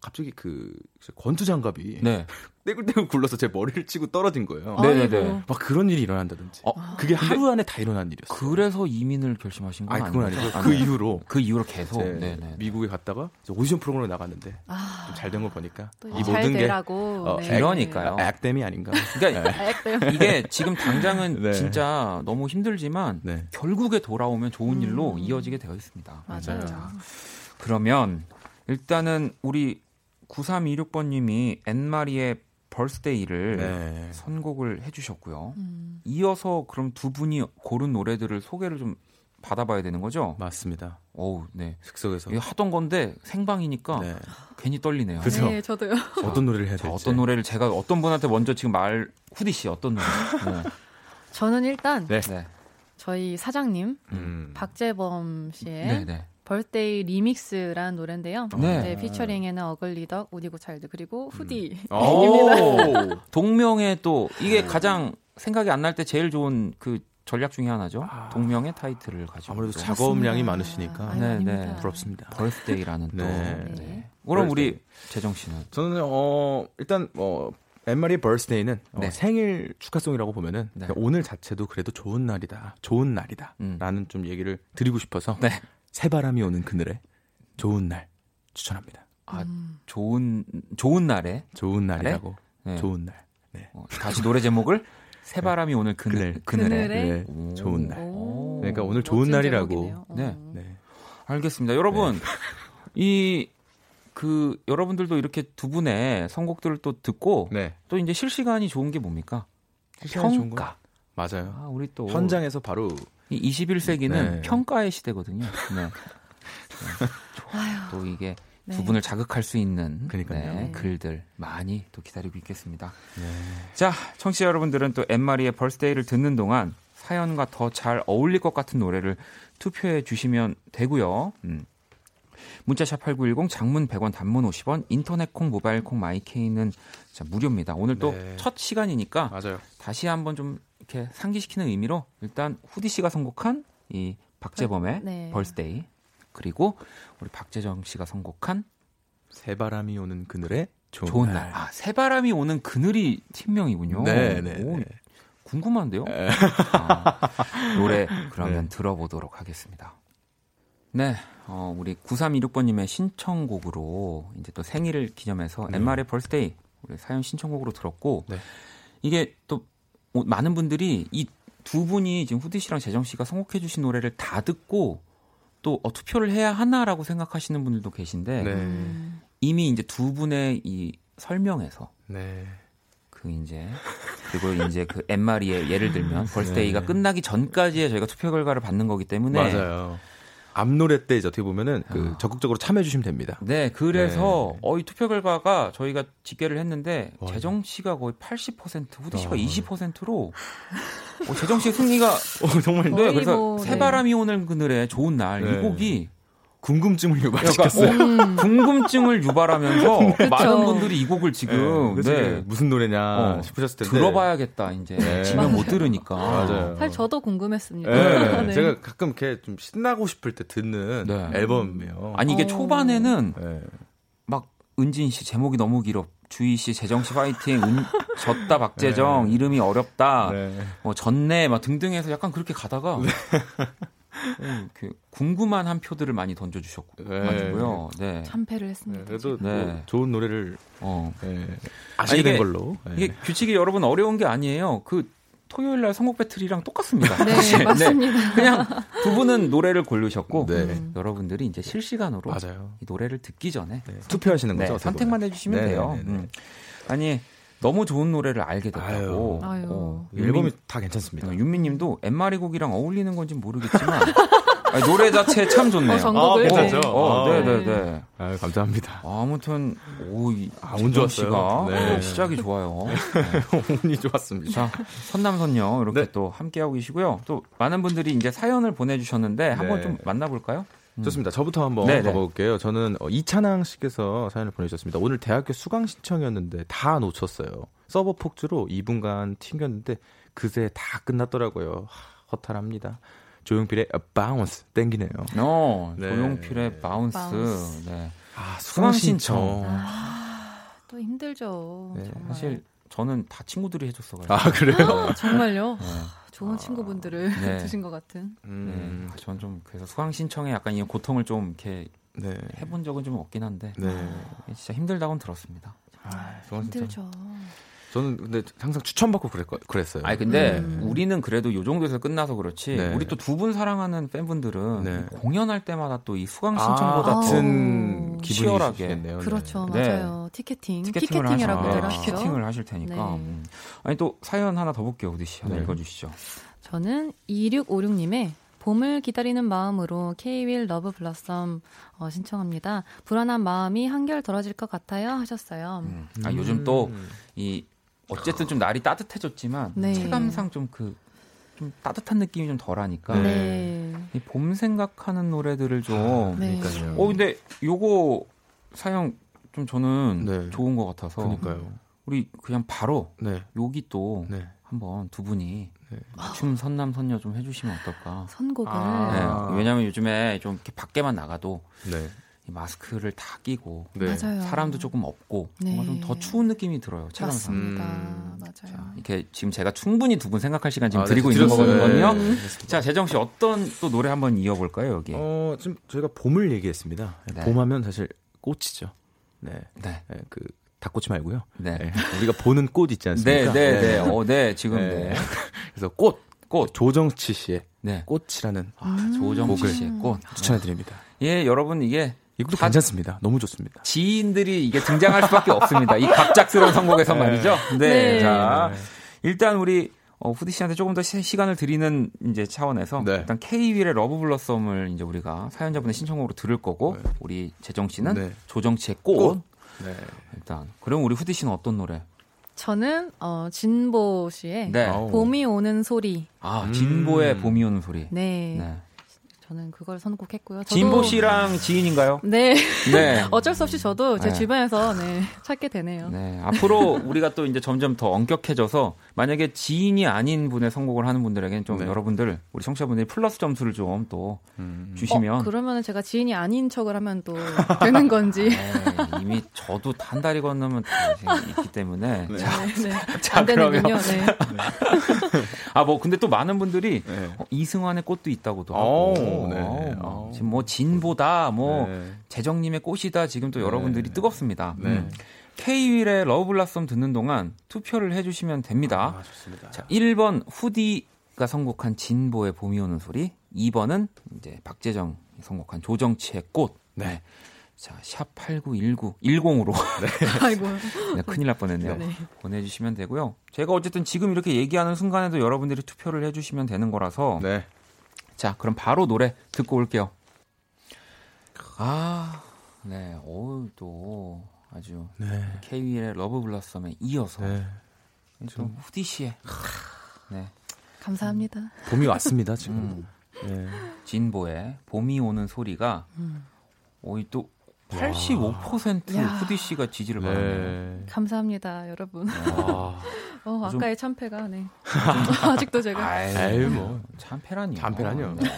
갑자기 그 권투 장갑이 네. 떼굴떼굴 굴러서 제 머리를 치고 떨어진 거예요. 네, 네. 네. 막 그런 일이 일어난다든지. 어, 그게 하루 안에 다 일어난 일이었어요. 그래서 이민을 결심하신 건 아니 그건 아니죠? 아니고 아, 그 네. 이후로 그 이후로 계속 제 네, 네. 미국에 갔다가 오디션 프로그램 나갔는데 아, 좀잘 된 걸 보니까 또이잘 모든 게 되라고 어, 네. 그러니까요. 액땜이 아닌가. 그러니까 액땜. 이게 지금 당장은 네. 진짜 너무 힘들지만 네. 결국에 돌아오면 좋은 음. 일로 이어지게 되어 있습니다. 맞아요. 자, 그러면 일단은 우리 9326번님이 앤마리의 벌스데이를 네. 선곡을 해주셨고요. 음. 이어서 그럼 두 분이 고른 노래들을 소개를 좀 받아봐야 되는 거죠? 맞습니다. 어우, 네. 즉석에서. 이거 하던 건데 생방이니까 네. 괜히 떨리네요. 그죠? 네, 저도요. 어떤 노래를 해야 자, 될지. 어떤 노래를 제가 어떤 분한테 먼저 지금 말 후디 씨 어떤 노래? 저는 일단 네. 네. 저희 사장님 음. 박재범 씨의 네, 네. Birthday Remix라는 노래인데요. 네. 네, 피처링에는 어글리덕, 우디고차일드 그리고 음. 후디. 오! 동명의 또 이게 가장 생각이 안 날 때 제일 좋은 그 전략 중에 하나죠. 동명의 타이틀을 가지고 아무래도 또 작업량이. 많으시니까 아유, 네. 네. 부럽습니다. 벌스데이라는 또. 네. 네. 그럼 우리 재정 씨는 저는 어 일단 뭐 엠마리 버스데이는 어, 네. 생일 축하송이라고 보면은 네. 그냥 오늘 자체도 그래도 좋은 날이다, 좋은 날이다라는 음. 좀 얘기를 드리고 싶어서 네. 새바람이 오는 그늘에 좋은 날 추천합니다. 아, 음. 좋은 좋은 날에 좋은 날이라고 네. 좋은 날. 어, 다시 노래 제목을 새바람이 오늘 그늘 그늘. 그늘에. 그늘에. 네, 오. 좋은 날. 오, 그러니까 오늘 좋은 날이라고. 제목이네요. 어. 네. 네. 알겠습니다. 여러분, 이, 그, 여러분들도 이렇게 두 분의 선곡들을 또 듣고, 네. 또 이제 실시간이 좋은 게 뭡니까? 실시간이 좋은 평가. 맞아요. 아, 우리 또. 현장에서 바로 이 21세기는 네. 평가의 시대거든요. 네. 네. 또 이게 두 네. 분을 자극할 수 있는. 네, 네. 글들 많이 또 기다리고 있겠습니다. 네. 자, 청취자 여러분들은 또 엠마리의 벌스데이를 듣는 동안 사연과 더 잘 어울릴 것 같은 노래를 투표해 주시면 되고요. 음. 문자샵 8910 장문 100원 단문 50원 인터넷 콩 모바일 콩 마이케이는 자, 무료입니다. 오늘 또 네. 첫 시간이니까 맞아요. 다시 한번 좀 이렇게 상기시키는 의미로 일단 후디 씨가 선곡한 이 박재범의 네. Birthday 그리고 우리 박재정 씨가 선곡한 새바람이 오는 그늘에 좋은, 좋은 날. 아, 새바람이 오는 그늘이 팀명이군요. 네, 네, 오, 네. 궁금한데요? 아, 노래 그러면 네. 들어보도록 하겠습니다. 네, 어, 우리 9326번님의 신청곡으로 이제 또 생일을 기념해서 네. 엠마의 벌스데이 우리 사연 신청곡으로 들었고 네. 이게 또 어, 많은 분들이 이 두 분이 지금 후디 씨랑 재정 씨가 선곡해 주신 노래를 다 듣고 또 어, 투표를 해야 하나라고 생각하시는 분들도 계신데 네. 음. 이미 이제 두 분의 이 설명에서 네. 그 이제 그리고 이제 그 엠마리의 예를 들면 벌스데이가 네. 끝나기 전까지의 저희가 투표 결과를 받는 거기 때문에 맞아요. 앞 노래 때 이제 어떻게 보면은 그 아. 적극적으로 참여해 주시면 됩니다. 네 그래서 네. 어, 이 투표 결과가 저희가 집계를 했는데 와. 재정 씨가 거의 80% 후디 씨가 아. 20%로 어, 재정 씨의 승리가 어, 정말 네 그래서 뭐, 네. 새바람이 오는 그늘에 좋은 날이 네. 곡이 궁금증을 유발시켰어요. 어, 궁금증을 유발하면서 그쵸. 많은 분들이 이 곡을 지금 네, 이게 무슨 노래냐 어, 싶으셨을 텐데 들어봐야겠다 이제 네. 지면 못 들으니까 맞아요. 사실 저도 궁금했습니다. 네. 네. 제가 가끔 이렇게 좀 신나고 싶을 때 듣는 네. 앨범이에요. 아니 이게 어. 초반에는 네. 막 은진 씨 제목이 너무 길어. 주희 씨, 재정 씨 파이팅, 은, 졌다 박재정, 네. 이름이 어렵다, 네. 뭐 졌네, 막 등등 해서 약간 그렇게 가다가 어, 그 궁금한 한 표들을 많이 던져주셨고 네. 가지고요. 네. 참패를 네, 했습니다. 그래도 네. 뭐 좋은 노래를 어. 네, 아시게 이게- 된 걸로. 네. 이게 규칙이 여러분 어려운 게 아니에요. 그 토요일 날 선곡 배틀이랑 똑같습니다. 네, 사실. 맞습니다. 그냥 두 분은 노래를 고르셨고 네. 음. 여러분들이 이제 실시간으로 맞아요. 이 노래를 듣기 전에 네. 투표하시는 네, 거죠? 선택만. 해주시면 네, 돼요. 네, 네. 음. 아니 너무 좋은 노래를 알게 됐다고. 아유. 어, 이 앨범이 다 괜찮습니다. 어, 윤미님도 엠마리 곡이랑 어울리는 건지 모르겠지만 아니, 노래 자체 참 좋네요. 어, 전곡을. 아, 괜찮죠? 어, 아. 네 네 네. 아, 감사합니다. 아무튼 오, 이 아, 운 좋았어요. 씨가 네. 어, 시작이 좋아요. 운이 좋았습니다. 자, 선남선녀 이렇게 네. 또 함께 하고 계시고요. 또 많은 분들이 이제 사연을 보내주셨는데 한번 네. 좀 만나볼까요? 음. 좋습니다. 저부터 한번 네, 네. 가볼게요. 저는 어, 이찬항 씨께서 사연을 보내주셨습니다. 오늘 대학교 수강 신청이었는데 다 놓쳤어요. 서버 폭주로 2분간 튕겼는데 그새 다 끝났더라고요. 하, 허탈합니다. 조용필의 A Bounce 땡기네요. 어, 네. 조용필의 Bounce. Bounce. 네. 아, 수강 신청. 신청. 또 힘들죠. 네, 정말. 사실 저는 다 친구들이 해줬어가지고. 아, 그래요? 아, 정말요? 네. 좋은 친구분들을 네. 두신 것 같은. 음, 네. 저는 좀 그래서 수강 신청에 약간 이 고통을 좀 이렇게 네. 해본 적은 좀 없긴 한데 네. 진짜 힘들다고는 들었습니다. 아, 수강 신청. 힘들죠. 저는 근데 항상 추천받고 그랬, 그랬어요. 아니 근데 음. 우리는 그래도 요 정도에서 끝나서 그렇지 네. 우리 또 두 분 사랑하는 팬분들은 네. 공연할 때마다 또 이 수강 아, 신청보다 더 같은 어. 기분이 치열하게. 치열하게. 그렇죠. 네. 맞아요. 티켓팅. 티켓팅을 티켓팅이라고 네, 하시죠. 티켓팅을 하실 테니까 네. 음. 아니 또 사연 하나 더 볼게요 후디 씨 하나 네. 읽어주시죠. 저는 2656님의 봄을 기다리는 마음으로 K-윌 Love Blossom 어, 신청합니다. 불안한 마음이 한결 덜어질 것 같아요 하셨어요. 음. 아 요즘 또 이 어쨌든 좀 날이 따뜻해졌지만 네. 체감상 좀 그좀 따뜻한 느낌이 좀 덜하니까 네. 네. 이봄 생각하는 노래들을 좀 네. 그러니까요. 어 근데 요거 사연 좀 저는 네. 좋은 것 같아서 그러니까요. 우리 그냥 바로 네. 여기 또 네. 한번 두 분이 네. 춤 선남 선녀 좀 해주시면 어떨까? 선곡을 아. 네, 왜냐하면 요즘에 좀 이렇게 밖에만 나가도 네. 이 마스크를 다 끼고 네. 사람도 조금 없고 네. 뭔가 좀 더 추운 느낌이 들어요. 체감상. 맞습니다. 음. 맞아요. 자, 이렇게 지금 제가 충분히 두 분 생각할 시간 지금 아, 드리고 네, 있는 드렸어요. 거거든요. 네. 자, 재정 씨 어떤 또 노래 한번 이어볼까요 여기? 어, 지금 저희가 봄을 얘기했습니다. 네. 봄하면 사실 꽃이죠. 네. 네, 네, 그 닭꽃이 말고요. 네, 네. 우리가 보는 꽃 있지 네, 않습니까? 네, 네, 어, 네, 지금 네. 네, 그래서 꽃, 꽃, 조정치 씨의 네, 꽃이라는 아, 조정치 곡을 씨의 꽃. 추천해드립니다. 예, 여러분 이게 이것도 다- 괜찮습니다. 너무 좋습니다. 지인들이 이게 등장할 수밖에 없습니다. 이 갑작스러운 선곡에서 말이죠. 네. 네. 자, 일단 우리 어, 후디 씨한테 조금 더 시, 간을 드리는 이제 차원에서 네. 일단 K-윌의 Love Blossom을 이제 우리가 사연자분의 신청곡으로 들을 거고 우리 재정 씨는 네. 조정치의 꽃. 꽃. 네. 일단 그럼 우리 후디 씨는 어떤 노래? 저는 어, 진보 씨의 네. 봄이 오는 소리. 아, 음. 진보의 봄이 오는 소리. 네. 네. 저는 그걸 선곡했고요. 저도- 진보 씨랑 지인인가요? 네. 네. 어쩔 수 없이 저도 제 네. 주변에서 네, 찾게 되네요. 네. 앞으로 우리가 또 이제 점점 더 엄격해져서 만약에 지인이 아닌 분의 선곡을 하는 분들에게는 좀 네. 여러분들 우리 청취자분들이 플러스 점수를 좀또 음. 주시면 어, 그러면 제가 지인이 아닌 척을 하면 또 되는 건지. 네, 이미 저도 한 달이 건너면 다 있기 때문에 네. 자, 네, 네. 자, 안 되는군요. 그러면- 네. 아뭐 근데 또 많은 분들이 네. 어, 이승환의 꽃도 있다고도 오, 하고 네. 어, 막 오. 지금 뭐 진보다 뭐 네. 재정님의 꽃이다 지금 또 네. 여러분들이 뜨겁습니다. 네. 음. K-윌의 러브블라썸 듣는 동안 투표를 해주시면 됩니다. 아, 좋습니다. 자, 1번 후디가 선곡한 진보의 봄이 오는 소리, 2번은 이제 박재정이 선곡한 조정치의 꽃. 네. 자, 샵 8919 10으로 아이고. 네, 큰일 날 뻔했네요. 네. 보내주시면 되고요. 제가 어쨌든 지금 이렇게 얘기하는 순간에도 여러분들이 투표를 해주시면 되는 거라서 네. 자, 그럼 바로 노래 듣고 올게요. 아, 네, 어우 또 아주 네. K-윌의 Love Blossom에 이어서 네. 좀 후디 씨의 네, 감사합니다. 봄이 왔습니다, 지금. 음, 네. 진보의 봄이 오는 소리가 음. 오이 또 85% 야. 후디 씨가 지지를 받았네요. 네. 감사합니다, 여러분. 아, 어, 좀- 아까의 참패가 네. 아직도 제가 아유, 뭐. 참패라니요. 참패라뇨. 네.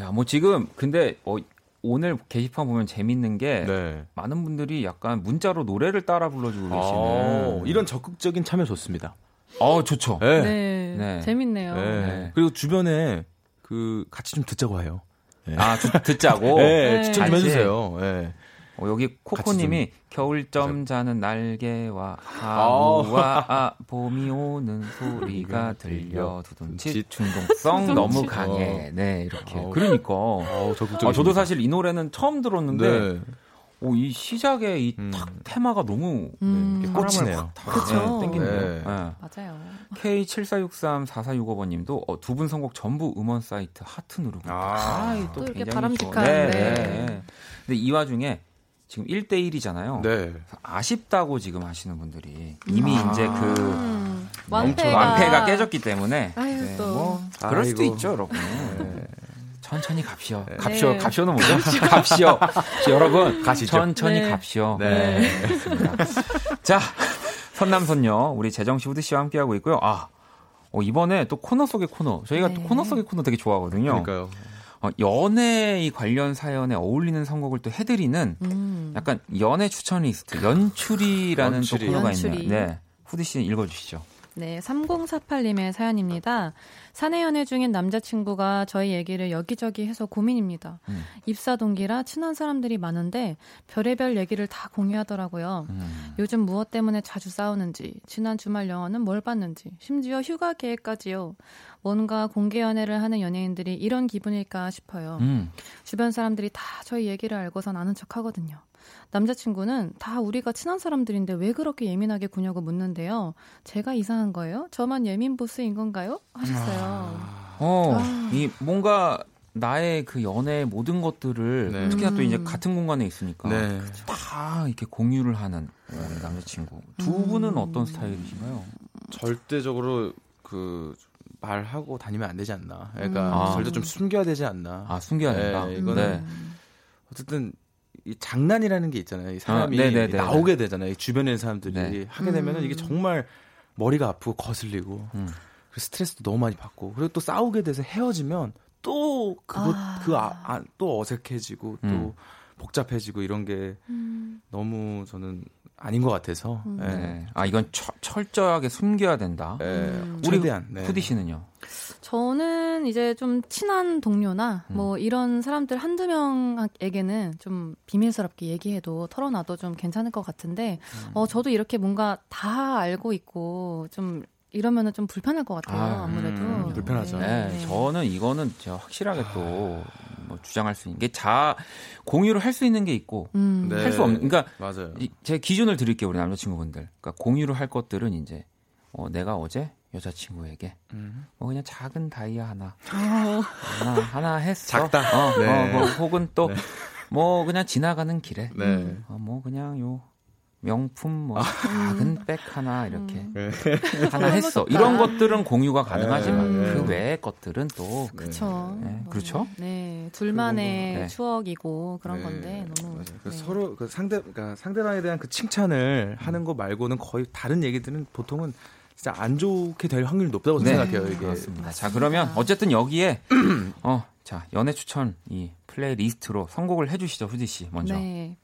야, 뭐 지금 근데 어, 오늘 게시판 보면 재밌는 게 네. 많은 분들이 약간 문자로 노래를 따라 불러주고 아, 계시는. 이런 적극적인 참여 좋습니다. 어, 좋죠. 네. 네. 네. 재밌네요. 네. 네. 그리고 주변에 그 같이 좀 듣자고 해요. 아, 주- 듣자고. 네, 네. 추천 좀. 해주세요. 네. 어, 여기 코코님이 겨울점 자는 날개와 아우. 하우와 아, 봄이 오는 소리가 들려 두둔치 둠칫. 중독성 너무 둠칫. 강해. 네 이렇게. 그러니까. 어. 아, 저도 사실 이 노래는 처음 들었는데 네. 오, 이 시작에 이 음. 탁 테마가 너무 음. 네, 꽂히네요. 그쵸. 땡기네요. 네. 맞아요. K74634465번 님도 어, 두 분 선곡 전부 음원 사이트 하트 누르고 아. 아, 또 또 이렇게 굉장히 바람직한. 네, 네. 네. 근데 이 와중에 지금 1대1이잖아요. 네. 아쉽다고 지금 하시는 분들이 이미 아. 이제 그 음, 완패가- 완패가 깨졌기 때문에 아유, 네, 또. 뭐 그럴 수도 아이고. 있죠, 여러분. 네. 천천히 갑시오. 갑시오. 네. 갑시오는 뭐죠? 갑시오. 여러분, 가시죠. 천천히 네. 갑시오. 네. 자, 선남선녀 우리 재정 씨, 후드 씨와 함께하고 있고요. 아, 어, 이번에 또 코너 속의 코너. 저희가 또 네. 코너 속의 코너 되게 좋아하거든요. 그러니까요. 어, 연애 이 관련 사연에 어울리는 선곡을 또 해드리는 음. 약간 연애 추천 리스트, 연출이라는 연출이. 또 코너가 연출이. 있네요. 네. 후디 씨 읽어주시죠. 네, 3048님의 사연입니다. 사내 연애 중인 남자친구가 저희 얘기를 여기저기 해서 고민입니다. 음. 입사 동기라 친한 사람들이 많은데 별의별 얘기를 다 공유하더라고요. 음. 요즘 무엇 때문에 자주 싸우는지, 지난 주말 영화는 뭘 봤는지, 심지어 휴가 계획까지요. 뭔가 공개 연애를 하는 연예인들이 이런 기분일까 싶어요. 음. 주변 사람들이 다 저희 얘기를 알고선 아는 척 하거든요. 남자친구는 다 우리가 친한 사람들인데 왜 그렇게 예민하게 구냐고 묻는데요. 제가 이상한 거예요? 저만 예민 보스인 건가요? 하셨어요. 어, 아. 이 뭔가 나의 그 연애의 모든 것들을 네. 특히나 또 이제 음. 같은 공간에 있으니까 네. 다 이렇게 공유를 하는 어, 우리 남자친구. 두 음. 분은 어떤 스타일이신가요? 절대적으로 그 말하고 다니면 안 되지 않나. 그러니까 음. 아. 절대 좀 숨겨야 되지 않나. 아, 숨겨야 된다. 네, 이거는 네. 어쨌든 이 장난이라는 게 있잖아요. 이 사람이 아. 나오게 되잖아요. 이 주변에 있는 사람들이 네. 하게 되면은 음. 이게 정말 머리가 아프고 거슬리고 음. 그 스트레스도 너무 많이 받고 그리고 또 싸우게 돼서 헤어지면 또 그것 아. 그또 어색해지고 또 음. 복잡해지고 이런 게 음. 너무 저는 아닌 것 같아서 음. 예. 네. 아, 이건 철, 철저하게 숨겨야 된다. 예. 음. 우리 최대한 네. 후디 씨는요? 저는 이제 좀 친한 동료나 음. 뭐 이런 사람들 한두 명에게는 좀 비밀스럽게 얘기해도 털어놔도 좀 괜찮을 것 같은데 음. 어 저도 이렇게 뭔가 다 알고 있고 좀 이러면은 좀 불편할 것 같아요. 아, 아, 무래도 음, 불편하죠. 네, 저는 이거는 제가 확실하게 또뭐 주장할 수 있는 게 자 공유를 할 수 있는 게 있고 음. 네. 할수 없는 그러니까 맞아요. 이- 제 기준을 드릴게요 우리 남자친구분들. 그러니까 공유를 할 것들은 이제 어, 내가 어제 여자친구에게 음. 뭐 그냥 작은 다이아 하나 어, 하나 하나 했어. 작다. 어, 네. 어, 뭐 혹은 또뭐 그냥 지나가는 길에 네. 어, 뭐 그냥 요 명품 뭐 작은 백 하나 이렇게 네. 하나 했어. 이런 것들은 공유가 가능하지만 네. 그 외의 것들은 또 그쵸. 네, 뭐, 그렇죠? 네, 둘만의 네. 추억이고 그런 네. 건데 너무. 그 네. 서로 그 상대 그러니까 상대방에 대한 그 칭찬을 하는 거 말고는 거의 다른 얘기들은 보통은 진짜 안 좋게 될 확률이 높다고 네. 생각해요. 이게 그렇습니다. 자 그러면 어쨌든 여기에 어 자 연애 추천 이 플레이리스트로 선곡을 해주시죠 후디 씨 먼저. 네.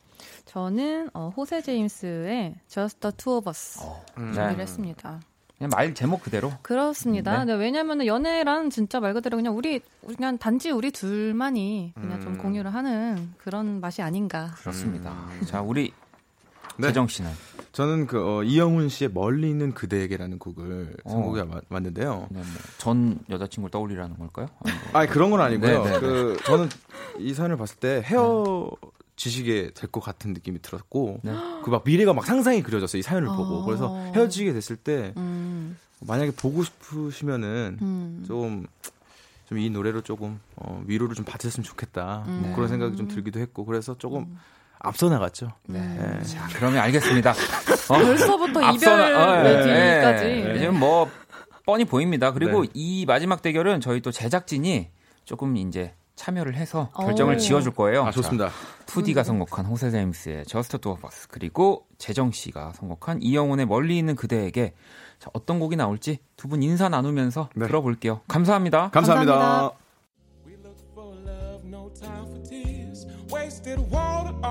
저는 어, 호세 제임스의 Just the Two of Us 음. 네. 준비를 했습니다. 그냥 말 제목 그대로. 그렇습니다. 네. 네, 왜냐하면 연애란 진짜 말 그대로 그냥 우리 그냥 단지 우리 둘만이 그냥 좀 음. 공유를 하는 그런 맛이 아닌가. 그렇습니다. 음. 자 우리 네. 재정 씨는 저는 그 어, 이영훈 씨의 멀리 있는 그대에게라는 곡을 어. 선곡해 와- 왔는데요. 그냥 뭐전 여자친구를 떠올리라는 걸까요? 아니, 뭐. 아 그런 건 아니고요. 네, 네, 네. 그 저는 이 사연을 봤을 때 헤어지시게 될것 같은 느낌이 들었고 네. 그막 미래가 막 상상이 그려졌어요. 이 사연을 어. 보고 그래서 헤어지게 됐을 때 음, 만약에 보고 싶으시면은 음. 좀 좀 이 노래로 조금 어, 위로를 좀 받으셨으면 좋겠다 음. 뭐 그런 생각이 좀 들기도 했고 그래서 조금 앞서 나갔죠. 네. 네. 자 그러면 알겠습니다. 어, 벌써부터 이별 어, 예. 예. 네. 지금 뭐 뻔히 보입니다. 그리고 네. 이 마지막 대결은 저희 또 제작진이 조금 이제 참여를 해서 오. 결정을 지어줄 거예요. 아 좋습니다. 자, 2D가 선곡한 호세 제임스의 Just Two of Us 그리고 재정 씨가 선곡한 이영훈의 멀리 있는 그대에게 자, 어떤 곡이 나올지 두 분 인사 나누면서 네. 들어볼게요. 감사합니다. 감사합니다. 감사합니다.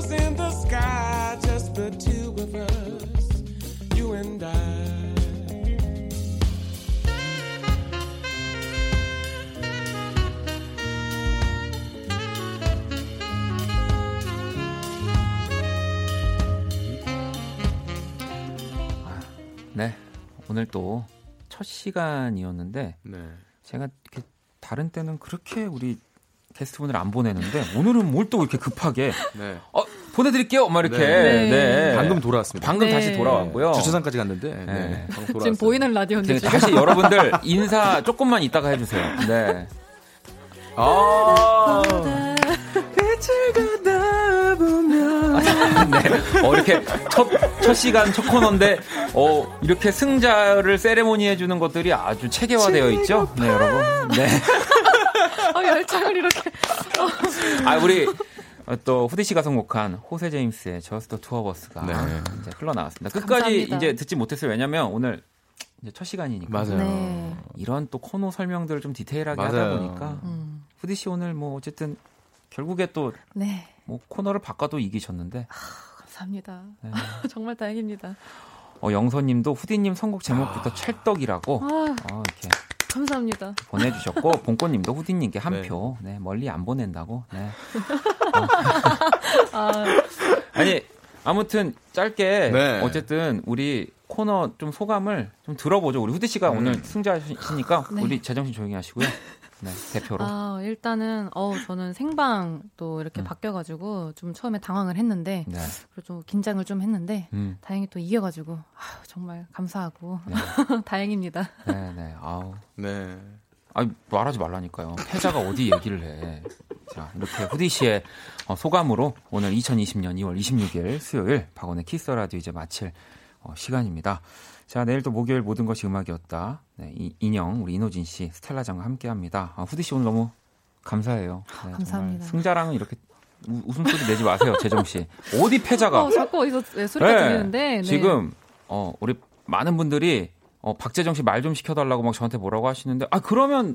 castles in the sky. Just the two of us. You and I. 네. 오늘 또 첫 시간이었는데 네. 제가 이렇게 다른 때는 그렇게 우리 게스트분을 안 보내는데 오늘은 뭘 또 이렇게 급하게 네. 어, 보내드릴게요. 막 이렇게. 네. 네. 방금 돌아왔습니다. 방금 네. 다시 돌아왔고요. 주차장까지 갔는데 네. 네. 지금 보이는 라디오인데 네, 지금. 다시 여러분들 인사 조금만 이따가 해주세요. 네. 아. 네. 어, 이렇게 첫, 첫 시간, 첫 코너인데, 어, 이렇게 승자를 세레모니 해주는 것들이 아주 체계화되어 있죠? 네, 여러분. 네. 어, 열창을 이렇게. 아, 우리, 어, 또, 후디 씨가 선곡한 호세 제임스의 Just the Two of Us가 네. 이제 흘러나왔습니다. 끝까지 감사합니다. 이제 듣지 못했어요. 왜냐면 오늘 이제 첫 시간이니까. 맞아요. 네. 이런 또 코너 설명들을 좀 디테일하게 맞아요. 하다 보니까. 음, 후디 씨 오늘 뭐 어쨌든 결국에 또 네. 뭐 코너를 바꿔도 이기셨는데 감사합니다. 네. 정말 다행입니다. 어, 영서님도 후디님 선곡 제목부터 찰떡이라고 아, 어, 이렇게 감사합니다. 보내주셨고 봉꽃님도 후디님께 한 네. 표 네, 멀리 안 보낸다고 네. 아, 아니 아무튼 짧게 네. 어쨌든 우리 코너 좀 소감을 좀 들어보죠 우리 후디 씨가 음. 오늘 승자시니까 네. 우리 제정신 조용히 하시고요 네 대표로 아, 일단은, 어 저는 생방 또 이렇게 음. 바뀌어가지고 좀 처음에 당황을 했는데, 네 그리고 좀 긴장을 좀 했는데, 음. 다행히 또 이겨가지고, 아, 정말 감사하고, 네. 다행입니다. 네, 네. 아우. 네. 아니, 말하지 말라니까요. 패자가 어디 얘기를 해. 자, 이렇게 후디 씨의 어, 소감으로 오늘 2020년 2월 26일 수요일 박원의 키스 라디오 이제 마칠 어, 시간입니다. 자, 내일 또 목요일 모든 것이 음악이었다. 네, 이, 인형, 우리 이노진 씨, 스텔라장과 함께 합니다. 아, 후디 씨 오늘 너무 감사해요. 네, 정말 감사합니다. 승자랑은 이렇게 우, 웃음소리 내지 마세요, 재정 씨. 어디 패자가. 어, 자꾸 어디서 네, 소리가 네, 들리는데, 네. 지금 어 우리 많은 분들이 어 박재정 씨 말 좀 시켜달라고 막 저한테 뭐라고 하시는데 아 그러면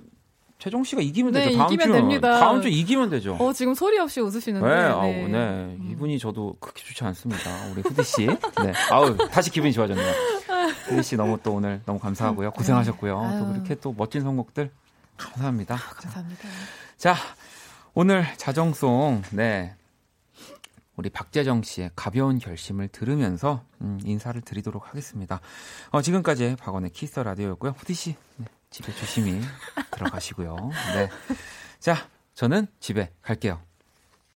최종 씨가 이기면 네, 되죠. 다음 이기면 주 됩니다. 다음 주 이기면 되죠. 어, 지금 소리 없이 웃으시는데. 네, 네. 아우, 네. 이분이 저도 그렇게 좋지 않습니다. 우리 후디 씨. 네. 아우, 다시 기분이 좋아졌네요. 후디 씨 너무 또 오늘 너무 감사하고요. 고생하셨고요. 아유. 또 그렇게 또 멋진 선곡들 감사합니다. 자, 감사합니다. 자, 오늘 자정송, 네. 우리 박재정 씨의 가벼운 결심을 들으면서 음, 인사를 드리도록 하겠습니다. 어, 지금까지 박원의 키스 라디오였고요. 후디 씨, 네, 집에 조심히 들어가시고요. 네. 자, 저는 집에 갈게요.